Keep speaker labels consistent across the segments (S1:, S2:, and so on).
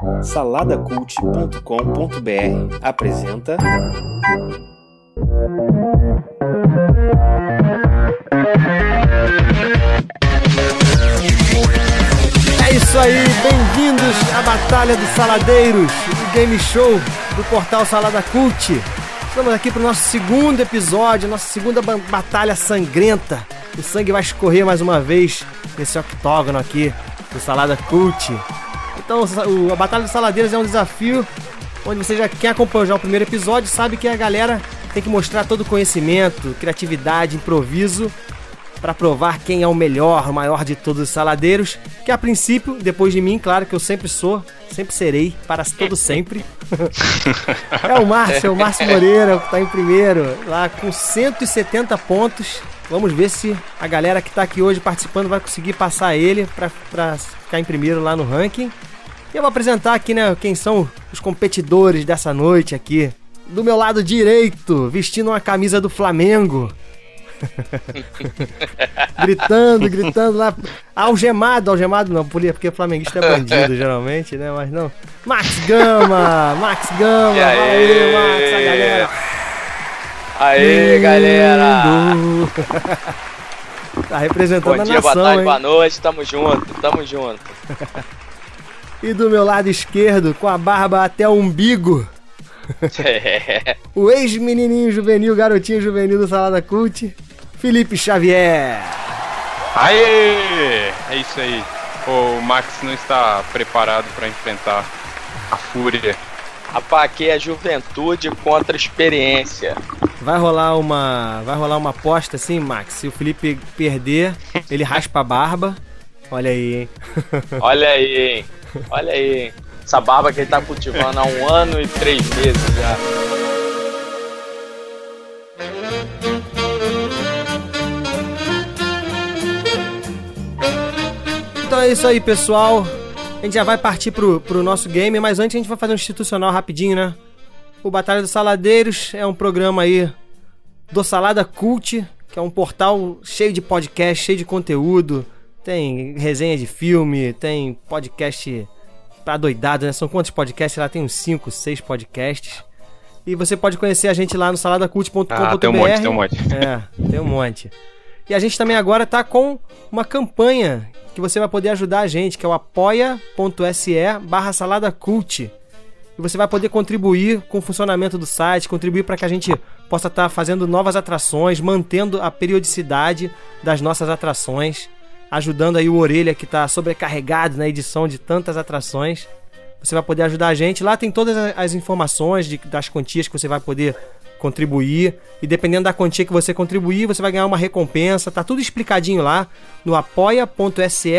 S1: Saladacult.com.br apresenta.
S2: É isso aí, bem-vindos à Batalha dos Saladeiros, o game show do portal Salada Cult. Estamos aqui para o nosso segundo episódio, nossa segunda ba- batalha sangrenta. O sangue vai escorrer mais uma vez nesse octógono aqui do Salada Cult. Então, o- a Batalha dos Saladeiros é um desafio onde você já quem acompanhou já o primeiro episódio sabe que a galera tem que mostrar todo o conhecimento, criatividade, improviso para provar quem é o melhor, o maior de todos os saladeiros, que a princípio, depois de mim, claro que eu sempre sou, sempre serei, para todo sempre. é o Márcio, é o Márcio Moreira, que tá em primeiro, lá com 170 pontos. Vamos ver se a galera que tá aqui hoje participando vai conseguir passar ele para ficar em primeiro lá no ranking. E eu vou apresentar aqui, né, quem são os competidores dessa noite aqui. Do meu lado direito, vestindo uma camisa do Flamengo, gritando, gritando lá. Algemado, algemado não, porque flamenguista é bandido geralmente, né? Mas não. Max Gama! Max Gama!
S3: E aí,
S2: Max, a galera!
S3: Aê, galera!
S2: Lindo. tá representando
S3: Bom
S2: a
S3: dia, boa
S2: nação,
S3: tarde,
S2: hein?
S3: boa noite, tamo junto, tamo junto.
S2: E do meu lado esquerdo, com a barba até o umbigo, o ex-menininho juvenil, garotinho juvenil do Salada Cult, Felipe Xavier.
S4: Aê! É isso aí. O Max não está preparado para enfrentar a fúria.
S3: Rapaz, aqui é juventude contra experiência.
S2: Vai rolar uma. Vai rolar uma aposta assim, Max. Se o Felipe perder, ele raspa a barba. Olha aí, hein?
S3: Olha aí, hein? Olha aí? Essa barba que ele tá cultivando há um ano e três meses já.
S2: Então é isso aí, pessoal. A gente já vai partir pro, pro nosso game, mas antes a gente vai fazer um institucional rapidinho, né? O Batalha dos Saladeiros é um programa aí do Salada Cult, que é um portal cheio de podcast, cheio de conteúdo. Tem resenha de filme, tem podcast pra doidado, né? São quantos podcasts? Lá tem uns 5, 6 podcasts. E você pode conhecer a gente lá no saladacult.com.br.
S4: Ah, tem um monte, tem um monte.
S2: É, tem um monte. E a gente também agora tá com uma campanha que você vai poder ajudar a gente, que é o apoia.se barra saladacult. E você vai poder contribuir com o funcionamento do site, contribuir para que a gente possa estar fazendo novas atrações, mantendo a periodicidade das nossas atrações, ajudando aí o Orelha que está sobrecarregado na edição de tantas atrações. Você vai poder ajudar a gente. Lá tem todas as informações de- das quantias que você vai poder contribuir. E dependendo da quantia que você contribuir, você vai ganhar uma recompensa. Tá tudo explicadinho lá no apoia.se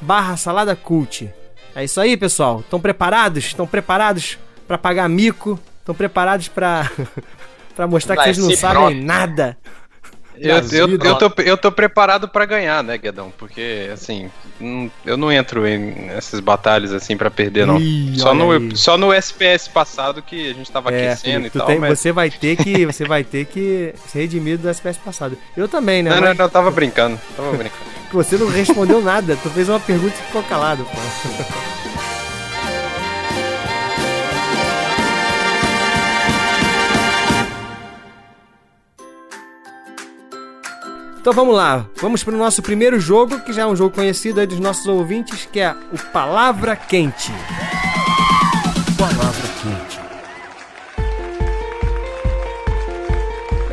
S2: barra salada cult. É isso aí, pessoal. Estão preparados? Estão preparados para pagar mico? Estão preparados para para mostrar que
S3: Vai
S2: vocês não sabem
S3: pronto.
S2: nada?
S4: Eu, eu, eu, tô, eu tô preparado para ganhar, né, Guedão? Porque, assim, hum, eu não entro em nessas batalhas assim para perder, não.
S2: Ih,
S4: Só
S2: aí.
S4: no, só no SPS passado que a gente tava
S2: É,
S4: aquecendo e tal,
S2: tem-
S4: mas...
S2: você vai ter que você vai ter que ser redimido do SPS passado. Eu também, né?
S4: Não,
S2: Mas-
S4: não, não, eu tava brincando, tava brincando.
S2: Você não respondeu nada, tu fez uma pergunta e ficou calado, pô. Então vamos lá, vamos para o nosso primeiro jogo, que já é um jogo conhecido aí dos nossos ouvintes, que é o Palavra Quente.
S1: Palavra quente.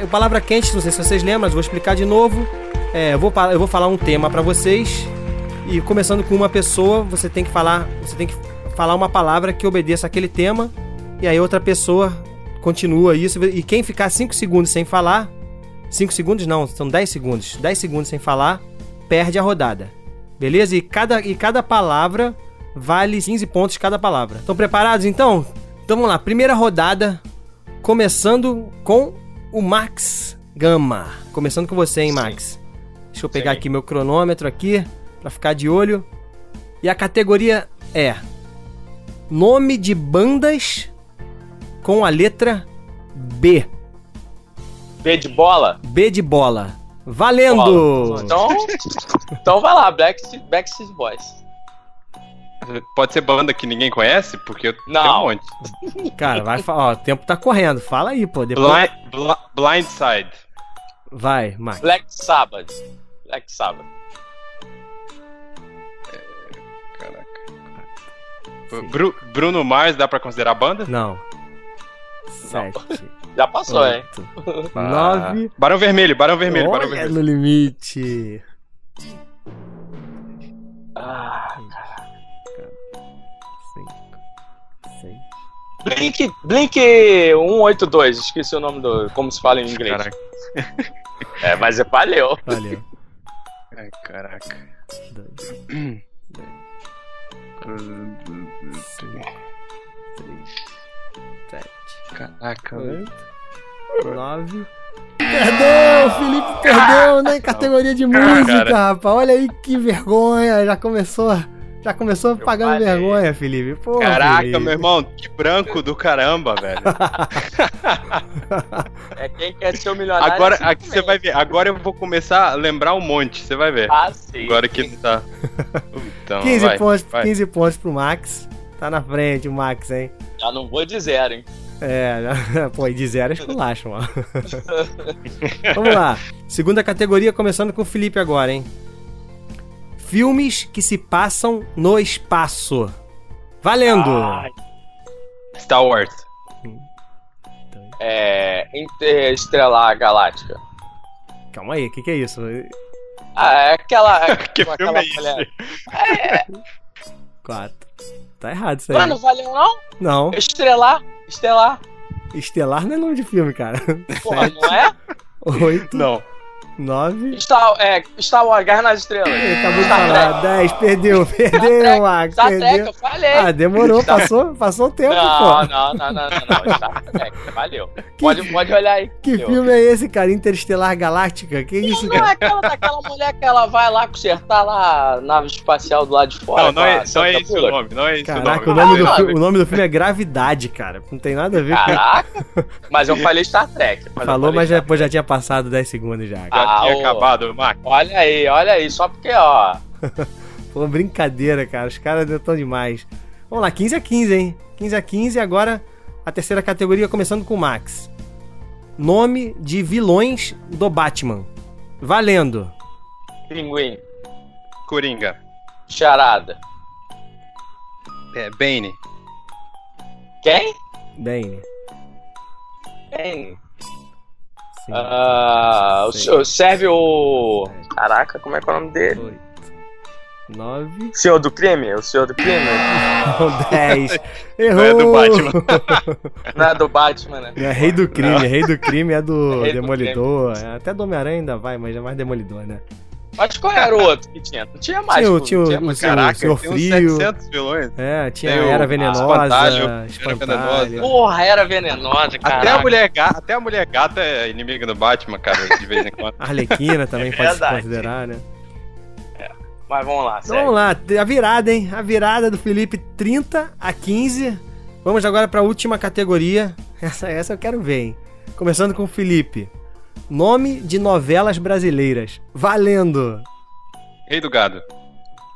S2: O Palavra Quente, não sei se vocês lembram, mas vou explicar de novo. É, eu, vou, eu vou falar um tema pra vocês e começando com uma pessoa, você tem que falar, você tem que falar uma palavra que obedeça aquele tema e aí outra pessoa continua isso e quem ficar 5 segundos sem falar, 5 segundos não, são 10 segundos, 10 segundos sem falar, perde a rodada. Beleza? E cada, e cada palavra vale 15 pontos cada palavra. Estão preparados então? Então vamos lá, primeira rodada, começando com o Max Gama. Começando com você, hein,
S4: Sim.
S2: Max? Deixa eu pegar
S4: Sim.
S2: aqui meu cronômetro aqui pra ficar de olho. E a categoria é nome de bandas com a letra B.
S3: B de bola?
S2: B de bola. Valendo!
S3: Bola. Então, então vai lá, Black, Backstreet Boys.
S4: Pode ser banda que ninguém conhece? Porque eu tenho
S3: Não.
S4: um monte.
S2: Cara, vai falar. Ó, o tempo tá correndo. Fala aí, pô. Depois...
S4: Blind, Bl- Blindside.
S2: Vai, Max.
S3: Black Sabbath. Black Sabbath.
S4: Caraca. Bru- Bruno Mars dá pra considerar banda?
S2: Não. Sete.
S3: Já passou, hein?
S2: oito,
S4: Ah,
S2: Nove.
S4: Barão Vermelho, Barão Vermelho, Barão
S2: Olha
S4: Vermelho.
S2: no limite.
S3: Ah,
S2: Cinco. Seis.
S3: Blink, Blink 182, esqueci o nome do. Como se fala em inglês.
S4: Caraca.
S3: É, mas é valeu.
S2: Valeu.
S4: Ai, caraca.
S2: Dois, sete.
S4: Caraca, velho.
S2: Nove. Perdeu! Felipe perdeu na categoria de música, rapaz. Olha aí que vergonha. Já começou. Já começou pagando
S3: falei.
S2: vergonha, Felipe. Pô,
S4: Caraca,
S2: Felipe.
S4: meu irmão, que branco do caramba, velho.
S3: É quem quer ser o milionário.
S4: Agora,
S3: é
S4: aqui você vai ver. Agora eu vou começar a lembrar um monte, você vai ver.
S3: Ah, sim.
S4: Agora que ele tá. Então,
S2: 15
S4: vai,
S2: pontos,
S4: vai.
S2: 15 pontos pro Max. Tá na frente o Max, hein?
S3: Já não vou de zero, hein?
S2: É, pô, e de zero esculacham, ó. Vamos lá. Segunda categoria, começando com o Felipe agora, hein? Filmes que se passam no espaço. Valendo!
S3: Ai,
S4: Star Wars.
S3: é. Interestelar Galáctica.
S2: Calma aí, o que, que é isso?
S3: Ah, é aquela.
S4: Que
S3: com
S4: filme
S3: aquela
S4: é esse?
S3: mulher.
S2: Quatro. Tá errado isso aí.
S3: Mano, valeu não?
S2: Não,
S3: Estrelar. Estelar.
S2: Estelar não é nome de filme, cara.
S3: Porra, não é?
S2: Oito,
S4: Não.
S2: Nove.
S3: Star, é, Star Wars, Guerra nas Estrelas.
S2: Ele acabou de
S3: Star
S2: falar. Dez, perdeu, perdeu, Max.
S3: Star Trek,
S2: Perdeu.
S3: eu falei.
S2: Ah, demorou, passou, passou o tempo,
S3: não,
S2: pô.
S3: não, não, não, não, não. Star Trek, valeu. Pode, pode olhar aí.
S2: Que filme é esse, cara? Interestelar Galáctica? Que isso,
S3: Não, não
S2: cara?
S3: é aquela daquela mulher que ela vai lá consertar lá a nave espacial do lado de fora.
S4: Não, não é, não é esse o nome. Não é esse
S2: Caraca,
S4: o
S2: o
S4: nome.
S2: nome, do,
S3: Ah,
S2: fi-
S3: nome.
S2: o nome do filme é Gravidade, cara. Não tem nada a ver com.
S3: Caraca, mas eu falei Star Trek.
S2: Falou, mas
S3: Star
S2: depois já tinha passado 10 segundos já. cara.
S4: Já
S3: Ah,
S4: tinha
S3: ô.
S4: acabado, Mac.
S3: Olha aí, olha aí, só porque, ó.
S2: Pô, brincadeira, cara. Os caras estão demais. Vamos lá, 15 a 15, hein? 15 a 15 e agora a terceira categoria começando com o Max. Nome de vilões do Batman. Valendo.
S3: Pinguim,
S4: Coringa.
S3: charada.
S4: É, Bane.
S3: Quem?
S2: Bem.
S3: Quem?
S2: Sim.
S3: Ah, o serve o. Caraca, como é que é o nome dele?
S2: 8. 9.
S3: Senhor do crime? O senhor do crime?
S2: 10. Errou.
S4: é do Batman.
S3: Não é do Batman, né?
S2: É rei do crime, rei do crime é do
S3: do
S2: Demolidor. é, até do Homem-Aranha ainda vai, mas é mais Demolidor, né?
S3: Mas qual era o outro que tinha? Não tinha mais.
S2: Tinha o-
S3: pô,
S2: tinha o-
S3: tinha
S2: o
S3: mais.
S2: Senhor-
S4: Caraca, tem uns
S2: Frio.
S4: 700 vilões.
S2: É, tinha
S4: o-
S2: Era Venenosa,
S4: Espantalho, Era
S2: Espantalho.
S3: Porra, era venenosa, cara.
S4: Até a, mulher gata, até a mulher gata é inimiga do Batman, cara, de vez em quando.
S2: Arlequina também pode se considerar, né?
S3: Mas vamos lá,
S2: Então vamos lá, a virada, hein? A virada do Felipe 30 a 15. Vamos agora para a última categoria. Essa, essa eu quero ver, hein? Começando com o Felipe. Nome de novelas brasileiras. Valendo!
S4: Rei do gado.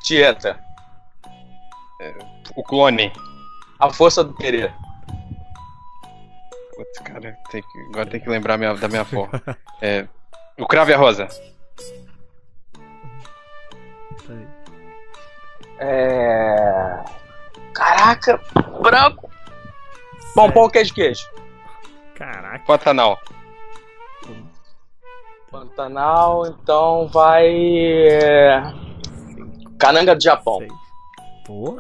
S3: Tieta.
S4: O clone.
S3: A força do querer.
S4: Putz, cara, tem que- agora tem que lembrar minha- da minha avó. É, o Cravo e a Rosa.
S3: É. Caraca, branco. Pompom queijo queijo.
S2: Caraca.
S4: Pantanal.
S3: Pantanal, então vai. é, Cananga do Japão.
S2: Pô,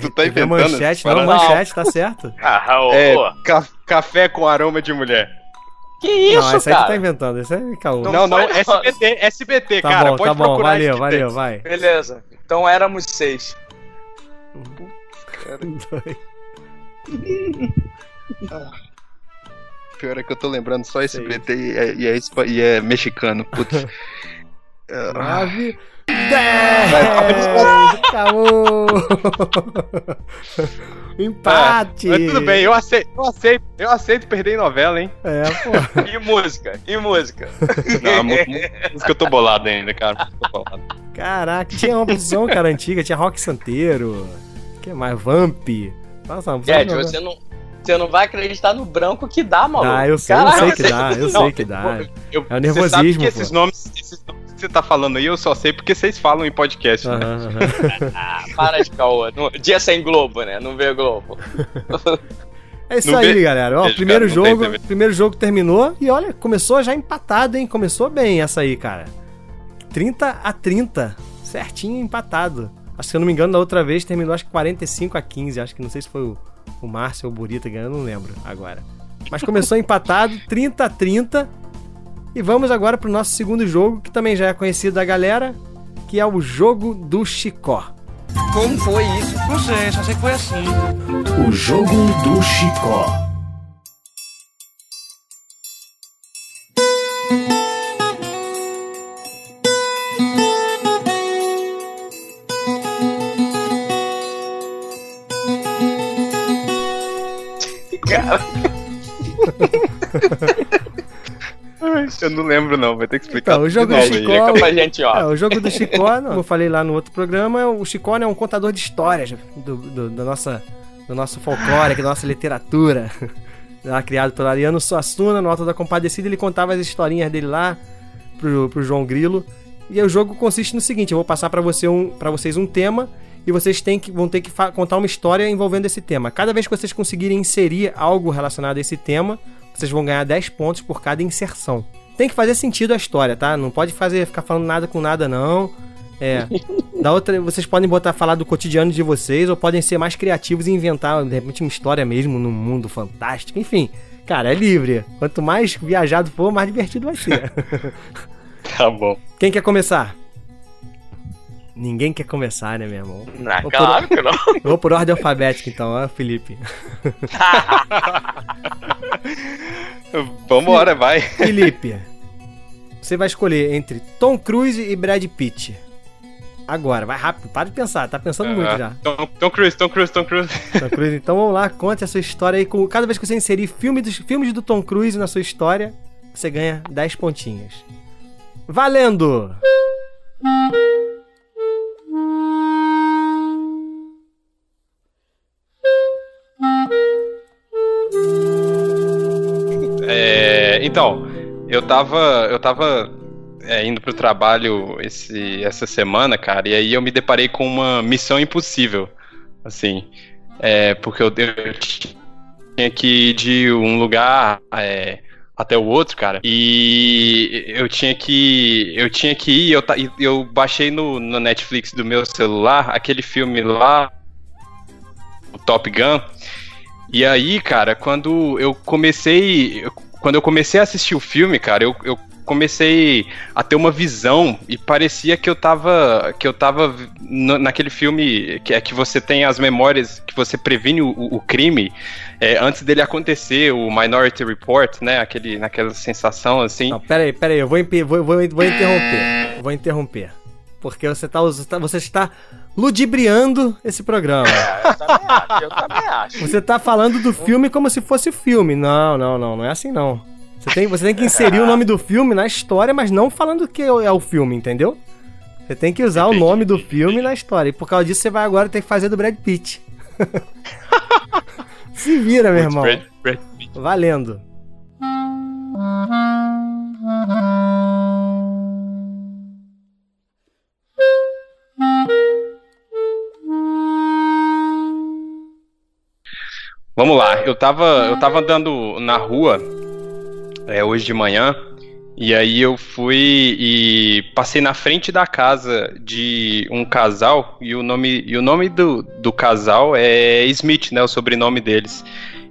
S4: Tu tá inventando
S2: manchete, não,
S4: paradas?
S2: manchete, tá certo.
S3: Ah, ô,
S4: É, ca- café com aroma de mulher.
S3: Que isso,
S2: não, essa aí tu tá
S3: cara?
S2: inventando, esse é caô.
S3: Não
S4: Não, não. SBT, SBT,
S2: tá
S4: cara,
S2: bom,
S4: pode
S2: tá bom,
S4: procurar
S2: valeu, valeu,
S4: tem.
S2: vai.
S3: Beleza. Então éramos seis.
S4: Pior é que eu tô lembrando só
S2: Sei.
S4: SBT e é, e é e é mexicano, putz. Ah,
S2: Nove. 10! Acabou! Empate!
S4: É, mas tudo bem, eu aceito, eu aceito, eu aceito perder em novela, hein?
S2: É, pô.
S3: E música? E música?
S4: Não, música eu tô bolado ainda, cara. Tô bolado.
S2: Caraca, tinha uma opção, cara, antiga. Tinha Rock Santeiro. que mais? Vamp. Nossa, uma opção
S3: você não, você não vai acreditar no branco que dá, maluco.
S2: Ah, eu sei, eu sei que dá, eu
S4: Não,
S2: sei que dá.
S4: Eu,
S2: É o
S4: Você sabe
S2: nervosismo,
S4: que esses nomes, esses nomes que você tá falando aí, eu só sei porque vocês falam em podcast, né?
S2: Aham, aham.
S3: Ah, para de caô. Dia sem Globo, né? Não vê Globo.
S2: É isso aí, galera. Ó,
S4: Vejo,
S2: primeiro
S4: cara,
S2: jogo, primeiro jogo terminou e olha, começou já empatado, hein? Começou bem essa aí, cara. 30 a 30, certinho empatado. Acho que se eu não me engano, da outra vez terminou acho que 45 a 15. Acho que não sei se foi o, o Márcio ou o Burita ganhando, não lembro agora. Mas começou empatado, 30 a 30. E vamos agora pro nosso segundo jogo, que também já é conhecido da galera, que é o jogo do Chicó.
S5: Como foi isso? Não sei, só sei que foi assim.
S1: O jogo do Chicó.
S4: Eu não lembro, não. Vai ter que explicar.
S2: Então, o jogo do. Chicó-
S3: pra gente, ó.
S2: É, o jogo do Chicó, como eu falei lá no outro programa, o Chicó é um contador de histórias do, do, da nossa, do nosso folclore, da nossa literatura. Lá criado pelo Ariano Suassuna, no Alto da Compadecida, ele contava as historinhas dele lá pro, pro João Grilo. E aí o jogo consiste no seguinte: eu vou passar pra você um, vocês um tema e vocês têm que, vão ter que contar uma história envolvendo esse tema. Cada vez que vocês conseguirem inserir algo relacionado a esse tema, vocês vão ganhar 10 pontos por cada inserção. Tem que fazer sentido a história, tá? Não pode fazer ficar falando nada com nada, não. É. Da outra, vocês podem botar falar do cotidiano de vocês, ou podem ser mais criativos e inventar, de repente, uma história mesmo num mundo fantástico. Enfim, cara, é livre. Quanto mais viajado for, mais divertido vai ser.
S4: Tá bom.
S2: Quem quer começar? Ninguém quer começar, né, meu irmão?
S3: Ah,
S2: Vou
S3: claro que não.
S2: Vou por ordem alfabética, então, ó, Felipe.
S4: Vambora, vai.
S2: Felipe, você vai escolher entre Tom Cruise e Brad Pitt. Agora, vai rápido, para de pensar, tá pensando muito
S4: Ah,
S2: já.
S4: Tom, Tom Cruise, Tom Cruise, Tom Cruise.
S2: Tom Cruise, então vamos lá, conte a sua história aí. Com, cada vez que você inserir filme dos, filmes do Tom Cruise na sua história, você ganha 10 pontinhos. Valendo!
S4: É, então, eu tava, eu tava é, indo pro trabalho esse, essa semana, cara, e aí eu me deparei com uma missão impossível, assim, é, porque eu, eu tinha que ir de um lugar é, até o outro, cara, e eu tinha que, eu tinha que ir, eu, eu baixei no, no Netflix do meu celular aquele filme lá, o Top Gun. E aí, cara, quando eu comecei. eu- Quando eu comecei a assistir o filme, cara, eu, eu comecei a ter uma visão e parecia que eu tava. que eu tava no- naquele filme que é que você tem as memórias, que você previne o, o crime é, antes dele acontecer, o Minority Report, né? Aquele, naquela sensação assim.
S2: Não, pera aí, pera aí, eu vou, vou, vou, vou interromper. Vou interromper. Porque você, tá, us- tá- você está ludibriando esse programa.
S3: Eu também acho, eu também acho.
S2: Você tá falando do filme como se fosse filme. Não, não, não, não é assim não. Você tem, você tem que inserir o nome do filme na história, mas não falando que é o filme, entendeu? Você tem que usar o nome do filme na história. E por causa disso, você vai agora ter que fazer do Brad Pitt. Se vira, meu irmão.
S4: Brad- Brad.
S2: Valendo.
S4: Vamos lá, eu tava, eu tava andando na rua é, hoje de manhã, e aí eu fui e passei na frente da casa de um casal, e o nome, e o nome do, do casal é Smith, né? O sobrenome deles.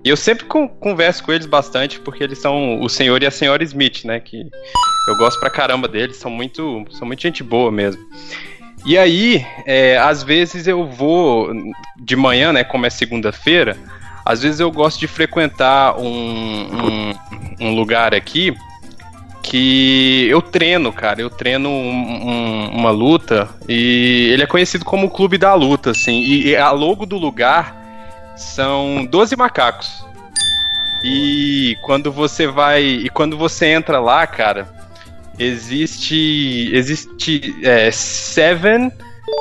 S4: E eu sempre con- converso com eles bastante, porque eles são o senhor e a senhora Smith, né? Que eu gosto pra caramba deles, são muito, são muito gente boa mesmo. E aí, é, às vezes eu vou de manhã, né? Como é segunda-feira, às vezes eu gosto de frequentar um, um, um lugar aqui que eu treino, cara. Eu treino um- um- uma luta e ele é conhecido como o Clube da Luta, assim. E, a logo do lugar são 12 macacos. E quando você vai. E quando você entra lá, cara, existe. Existe. É, seven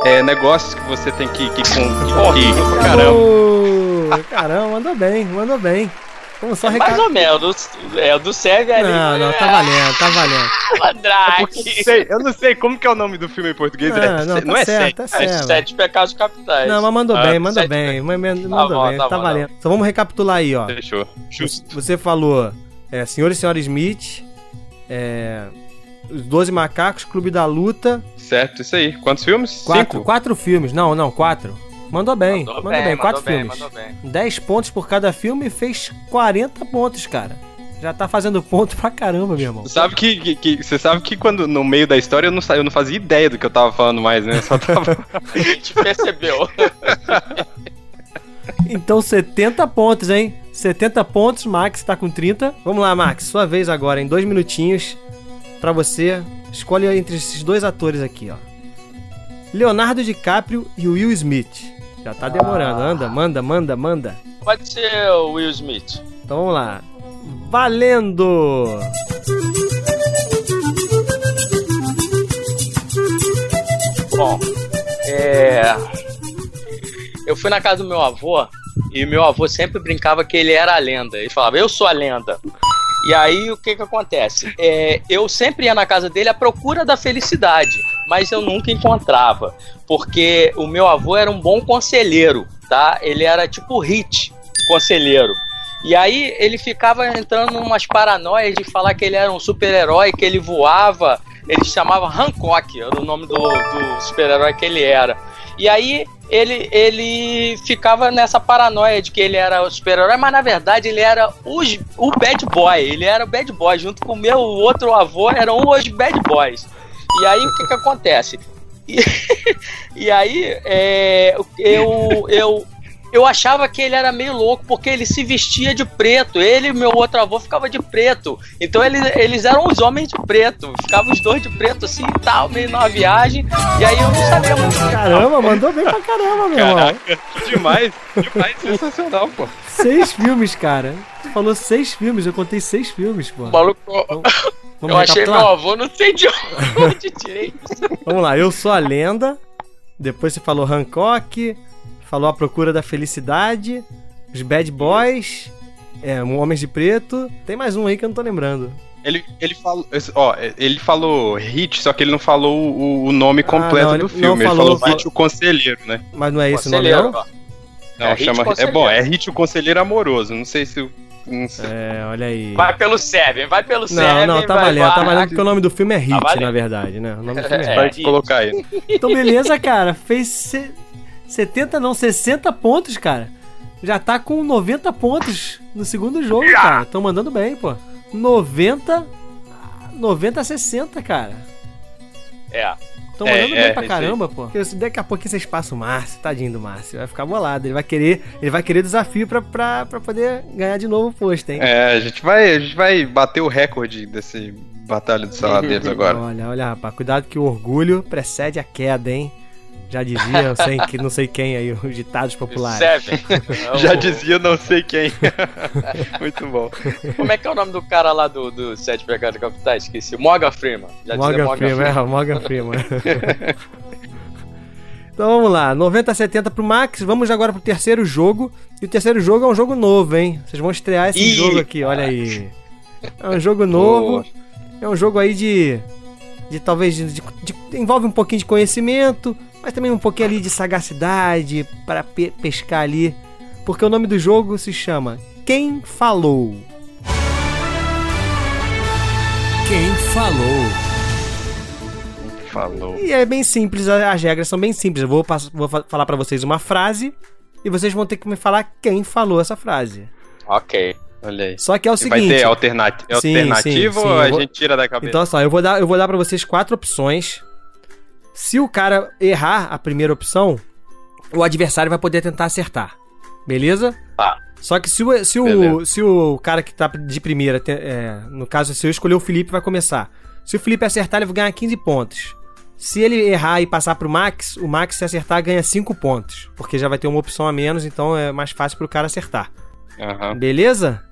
S4: é, negócios que você tem que. que, com- que, que- caramba.
S2: Caramba, mandou bem, mandou bem. Vamos só
S3: Mais
S2: recapitular.
S3: ou menos. É, o do Sérgio ali.
S2: Não, não, tá valendo, tá valendo.
S3: Mandrake.
S4: Eu não sei- eu não sei como que é o nome do filme em português.
S2: Não,
S4: é,
S2: não, tá
S4: não é
S2: certo, tá
S3: É,
S2: certo.
S3: Sete pecados capitais.
S2: Não, mas mandou
S3: Ah,
S2: bem, mandou bem. mas-
S3: Tá
S2: Mandou
S3: bom,
S2: bem,
S3: tá
S2: tá
S3: bom,
S2: valendo. Então vamos recapitular aí, ó.
S4: Fechou. Justo.
S2: Você falou é, Senhor e Senhora Smith, é, Os Doze Macacos, Clube da Luta,
S4: Certo, isso aí. Quantos filmes?
S2: quatro,
S4: Cinco?
S2: quatro filmes. Não, não, quatro. Mandou bem,
S3: Mandou
S2: mandou,
S3: bem,
S2: bem, quatro
S3: mandou
S2: filmes.
S3: bem.
S2: 10 pontos por cada filme e fez 40 pontos, cara. Já tá fazendo ponto pra caramba, meu irmão.
S4: Você sabe que, que- que- você sabe que quando no meio da história eu não, sa- eu não fazia ideia do que eu tava falando mais, né? Eu só tava.
S3: A gente percebeu.
S2: Então 70 pontos, hein? 70 pontos, Max tá com 30. Vamos lá, Max, sua vez agora, em dois minutinhos. Pra você, escolhe entre esses dois atores aqui, ó. Leonardo DiCaprio e Will Smith. Já tá demorando. Anda, manda, manda, manda.
S3: Pode ser o Will Smith.
S2: Então vamos lá. Valendo!
S3: Bom, é. Eu fui na casa do meu avô e meu avô sempre brincava que ele era a lenda. Ele falava, eu sou a lenda. E aí o que que acontece? É, eu sempre ia na casa dele à procura da felicidade, mas eu nunca encontrava, porque o meu avô era um bom conselheiro, tá? Ele era tipo hit conselheiro. E aí ele ficava entrando umas paranoias de falar que ele era um super-herói, que ele voava. Ele chamava Hancock, era o nome do, do super-herói que ele era. E aí ele, ele ficava nessa paranoia de que ele era o super-herói, mas na verdade ele era os, o bad boy. Ele era o bad boy, junto com o meu outro avô, eram os bad boys. E aí o que, que acontece? E, e aí é, eu, eu, eu achava que ele era meio louco, porque ele se vestia de preto. Ele e meu outro avô ficava de preto. Então eles, eles eram os homens de preto. Ficavam os dois de preto assim e tal, meio numa viagem. E aí eu não sabia muito.
S2: Caramba, mandou bem pra caramba, meu irmão.
S4: Caraca, que demais. Demais, sensacional, pô.
S2: Seis filmes, cara. Tu falou seis filmes, eu contei seis filmes, pô.
S3: Maluco,
S2: Vamos
S3: eu achei meu avô, não sei de onde tirei isso.
S2: Vamos lá, eu sou a lenda. Depois você falou Hancock. Falou a procura da felicidade. Os Bad Boys. É, um Homens de Preto. Tem mais um aí que eu não tô lembrando.
S4: Ele, ele falou. Ó, ele falou hit, só que ele não falou o, o nome completo
S2: não, ele
S4: do
S2: não
S4: filme. Ele
S2: falou-
S4: falou hit o conselheiro, né?
S2: Mas não é esse o nome, não?
S3: ó.
S4: Não,
S3: É
S4: chama. É bom, é hit o conselheiro amoroso. Não sei se. Não sei.
S2: É, olha aí.
S3: Vai pelo Seven, vai pelo
S2: Não,
S3: Seven.
S2: não, tá
S3: vai,
S2: valendo, tá valendo porque o nome do filme é Hit,
S3: Tá
S2: na verdade, né? O nome do filme é
S3: É.
S2: Hit.
S4: Colocar aí.
S2: Então, beleza, cara. Fez 70, não, 60 pontos, cara. Já tá com 90 pontos no segundo jogo, cara. Tão mandando bem, pô. 90. 90 a 60, cara.
S3: É.
S2: Tão
S4: É,
S2: mandando
S4: é,
S2: bem pra
S4: isso aí.
S2: caramba, pô. Porque Daqui a pouquinho vocês passam o Márcio, tadinho do Márcio. Vai ficar bolado. Ele vai querer, ele vai querer desafio pra, pra, pra poder ganhar de novo o posto, hein?
S4: É, a gente vai, a gente vai bater o recorde desse Batalha dos Saladeiros agora.
S2: Olha, olha, rapaz, cuidado que o orgulho precede a queda, hein? Já dizia, não sei, que, não sei quem aí, os ditados populares.
S3: Seven.
S4: Já dizia não sei quem. Muito bom.
S3: Como é que é o nome do cara lá do, do Sete Pecados Capitais? Esqueci. Morgan Freeman. Já dizia
S2: Morgan Freeman, é, Morgan Freeman. então vamos lá, 90 a 70 pro Max. Vamos agora pro terceiro jogo. E o terceiro jogo é um jogo novo, hein? Vocês vão estrear esse
S3: Ih,
S2: jogo aqui, olha aí. É um jogo novo. É um jogo aí de. De talvez. De, de- de- envolve um pouquinho de conhecimento, mas também um pouquinho ali de sagacidade para pe- pescar ali. Porque o nome do jogo se chama Quem Falou?
S1: Quem falou?
S4: Falou.
S2: E é bem simples, as regras são bem simples. Eu vou, vou fa- falar pra vocês uma frase e vocês vão ter que me falar quem falou essa frase.
S3: Ok.
S4: Olha aí.
S2: Só que é o
S4: Vai
S2: seguinte.
S4: ter alternati é
S2: Sim,
S4: alternativa
S2: sim, sim,
S4: ou a
S2: vou-
S4: gente tira da cabeça?
S2: Então, só, eu vou dar, eu vou dar para vocês quatro opções. Se o cara errar a primeira opção, o adversário vai poder tentar acertar. Beleza?
S3: Tá.
S2: Só que se o, se o, se o cara que tá de primeira, é, no caso, se eu escolher o Felipe, vai começar. Se o Felipe acertar, ele vai ganhar 15 pontos. Se ele errar e passar pro Max, o Max, se acertar, ganha 5 pontos. Porque já vai ter uma opção a menos, então é mais fácil pro cara acertar.
S4: Aham.
S2: Beleza?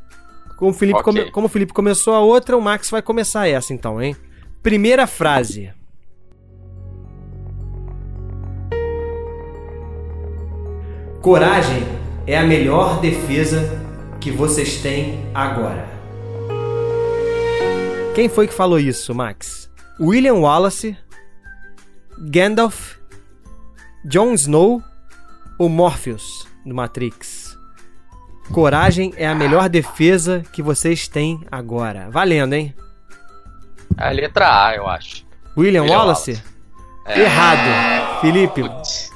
S2: Como o Felipe,
S3: Ok.
S2: come- como o Felipe começou a outra, o Max vai começar essa então, hein? Primeira frase. Coragem é a melhor defesa que vocês têm agora. Quem foi que falou isso, Max? William Wallace, Gandalf, Jon Snow ou Morpheus do Matrix? Coragem é a melhor defesa que vocês têm agora. Valendo, hein?
S3: A letra A, eu acho.
S2: William,
S3: William
S2: Wallace?
S3: É.
S2: Errado. Felipe.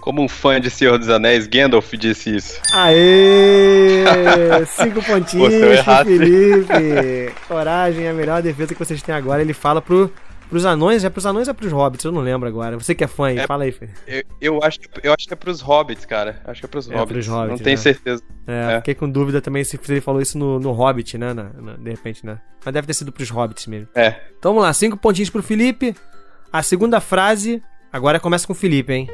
S4: Como um fã de Senhor dos Anéis, Gandalf disse isso.
S2: Aê! Cinco pontinhos
S4: Pô, errasse.
S2: Felipe. Coragem é a melhor defesa que vocês têm agora. Ele fala pro, pros anões. É pros anões ou é pros hobbits? Eu não lembro agora. Você que é fã aí,
S4: É-
S2: fala aí, Felipe.
S4: Eu, eu acho, eu acho que é pros hobbits, cara. Acho que é pros
S2: É,
S4: hobbits.
S2: pros hobbits,
S4: Não tenho
S2: né?
S4: certeza.
S2: É,
S4: É.
S2: fiquei com dúvida também se ele falou isso no, no Hobbit, né? na- na- de repente, né? Mas deve ter sido pros hobbits mesmo.
S4: É.
S2: Então vamos lá, cinco pontinhos pro Felipe. A segunda frase, agora começa com o Felipe, hein?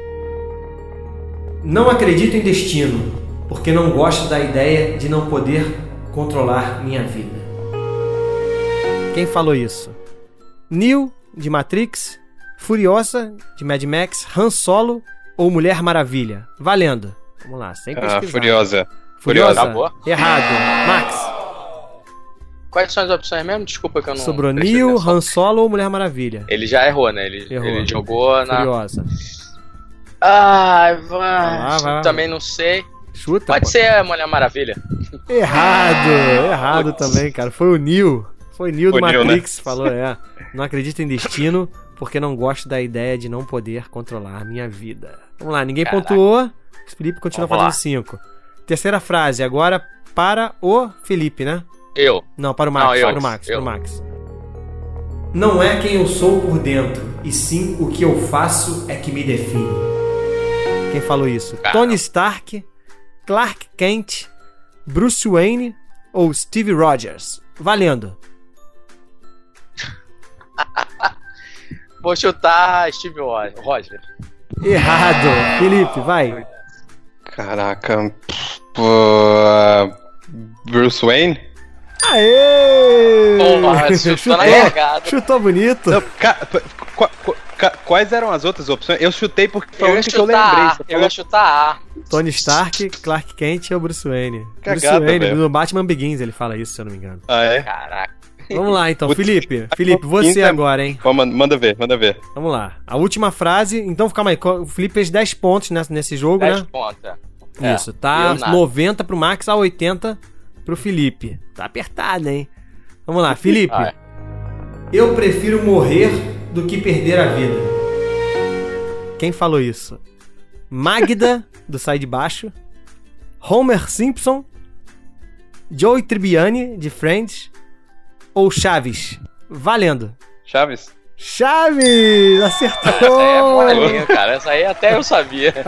S2: Não acredito em destino, porque não gosto da ideia de não poder controlar minha vida. Quem falou isso? Neo, de Matrix, Furiosa, de Mad Max, Han Solo ou Mulher Maravilha? Valendo. Vamos lá, sem
S4: Ah,
S2: pesquisar.
S4: Furiosa.
S2: Furiosa?
S3: Acabou?
S2: Errado. Max,
S3: Quais são as opções mesmo? Desculpa que eu não.
S2: sobrou Neo. Han Solo ou Mulher Maravilha?
S3: Ele já errou, né? Ele,
S2: Errou.
S3: ele jogou na.
S2: Furiosa.
S3: Ai, vai.
S2: lá, vai lá.
S3: Também não sei.
S2: Chuta.
S3: Pode
S2: pô.
S3: ser a Mulher Maravilha.
S2: Errado, errado
S3: Putz.
S2: também, cara. Foi o Neil. Foi o Neil do
S4: o Neo,
S2: Matrix, falou, é. Não acredito em destino, porque não gosto da ideia de não poder controlar minha vida. Vamos lá, ninguém
S3: Caraca.
S2: pontuou. O Felipe continua
S3: Vamos
S2: fazendo
S3: lá.
S2: cinco. Terceira frase, agora para o Felipe, né?
S3: Eu.
S2: Não, para o Max,
S3: Não, eu,
S2: para o Max,
S3: eu.
S2: para o Max. Não é quem eu sou por dentro, e sim o que eu faço é que me define. Quem falou isso?
S3: Caramba.
S2: Tony Stark, Clark Kent, Bruce Wayne ou Steve Rogers? Valendo.
S3: Vou chutar Steve Ro- Roger.
S2: Errado. Felipe, vai.
S4: Caraca. Bruce Wayne?
S2: Aê!
S3: Porra, chutou na largada.
S2: Chutou bonito.
S4: Não, quais eram as outras opções? Eu chutei porque foi
S3: Eu ia
S4: eu lembrei. Você
S3: Eu ia chutar A.
S2: Tony Stark, Clark Kent ou Bruce Wayne? Bruce
S4: Cagada,
S2: Wayne,
S4: velho.
S2: no Batman Begins ele fala isso, se eu não me engano.
S4: Ah, é?
S3: Caraca.
S2: Vamos lá então, Felipe. Felipe, você agora, hein?
S4: Vamos, manda- ver, manda ver.
S2: Vamos lá. A última frase. Então, calma aí. O Felipe fez 10 pontos nesse jogo,
S3: 10
S2: né?
S3: pontos. é.
S2: Isso. Tá
S3: eu nada.
S2: 90 pro Max, a 80 pro Felipe. Tá apertado, hein? Vamos lá, Felipe.
S3: Ah, é.
S2: Eu prefiro morrer do que perder a vida. Quem falou isso? Magda, do Sai de Baixo. Homer Simpson. Joey Tribbiani, de Friends. Ou Chaves? Valendo.
S4: Chaves?
S2: Chaves! Acertou!
S3: É molinha, cara. Essa aí até eu sabia.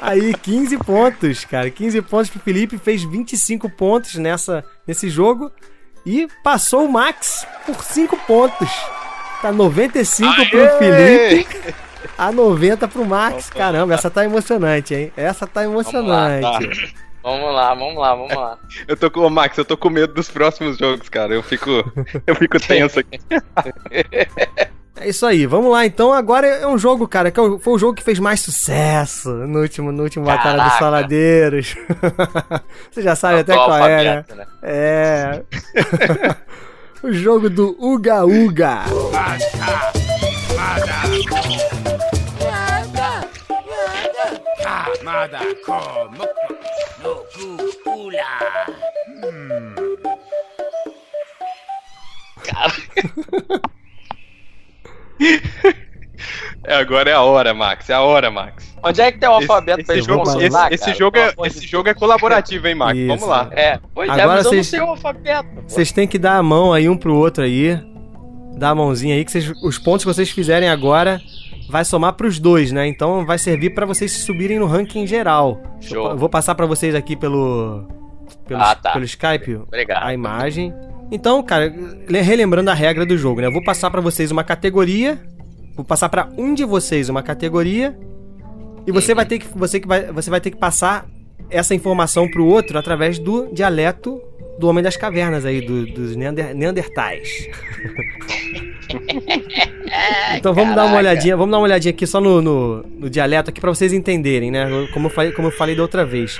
S2: Aí, 15 pontos, cara. 15 pontos pro Felipe, fez 25 pontos nessa, nesse jogo. E passou o Max por 5 pontos. Tá 95 pro Felipe, a 90 pro Max. Caramba, essa tá emocionante, hein? Essa tá emocionante.
S3: Vamos lá, vamos lá, vamos lá.
S4: Eu tô com o Max, eu tô com medo dos próximos jogos, cara. Eu fico, eu fico tenso aqui.
S2: É isso aí, vamos lá então. Agora é um jogo, cara, que é foi o jogo que fez mais sucesso no último, no último Batalha dos. Saladeiros. Você já sabe até
S3: Tô
S2: qual é, né?
S3: alfabeto, né?
S2: É. o jogo do Uga Uga.
S1: Kamada
S4: É, agora é a hora, Max. É a hora, Max.
S3: Onde é que tem o alfabeto
S4: esse,
S3: pra
S4: esse jogo, esse,
S3: consultar,
S4: esse jogo é,
S3: de
S4: esse jogo é colaborativo, hein, Max?
S2: Isso.
S4: Vamos lá.
S3: É, pois é,
S2: Agora
S3: mas eu não
S2: vocês-
S3: sei o alfabeto.
S2: Vocês têm que dar a mão aí um pro outro aí. Dar a mãozinha aí, que vocês- os pontos que vocês fizerem agora vai somar pros dois, né? Então vai servir pra vocês subirem no ranking geral.
S3: Show.
S2: Eu vou passar pra vocês aqui pelo pelo,
S3: Ah, tá.
S2: pelo Skype
S3: Obrigado.
S2: a imagem. Então, cara, le- relembrando a regra do jogo, né? Eu vou passar pra vocês uma categoria, vou passar pra um de vocês uma categoria e você vai ter que você que vai você vai ter que passar essa informação pro outro através do dialeto do homem das cavernas aí, do- dos neander, neandertais. então vamos dar uma
S3: Caraca.
S2: olhadinha, vamos dar uma olhadinha aqui só no, no, no dialeto aqui pra vocês entenderem, né? Como eu falei, como eu falei da outra vez.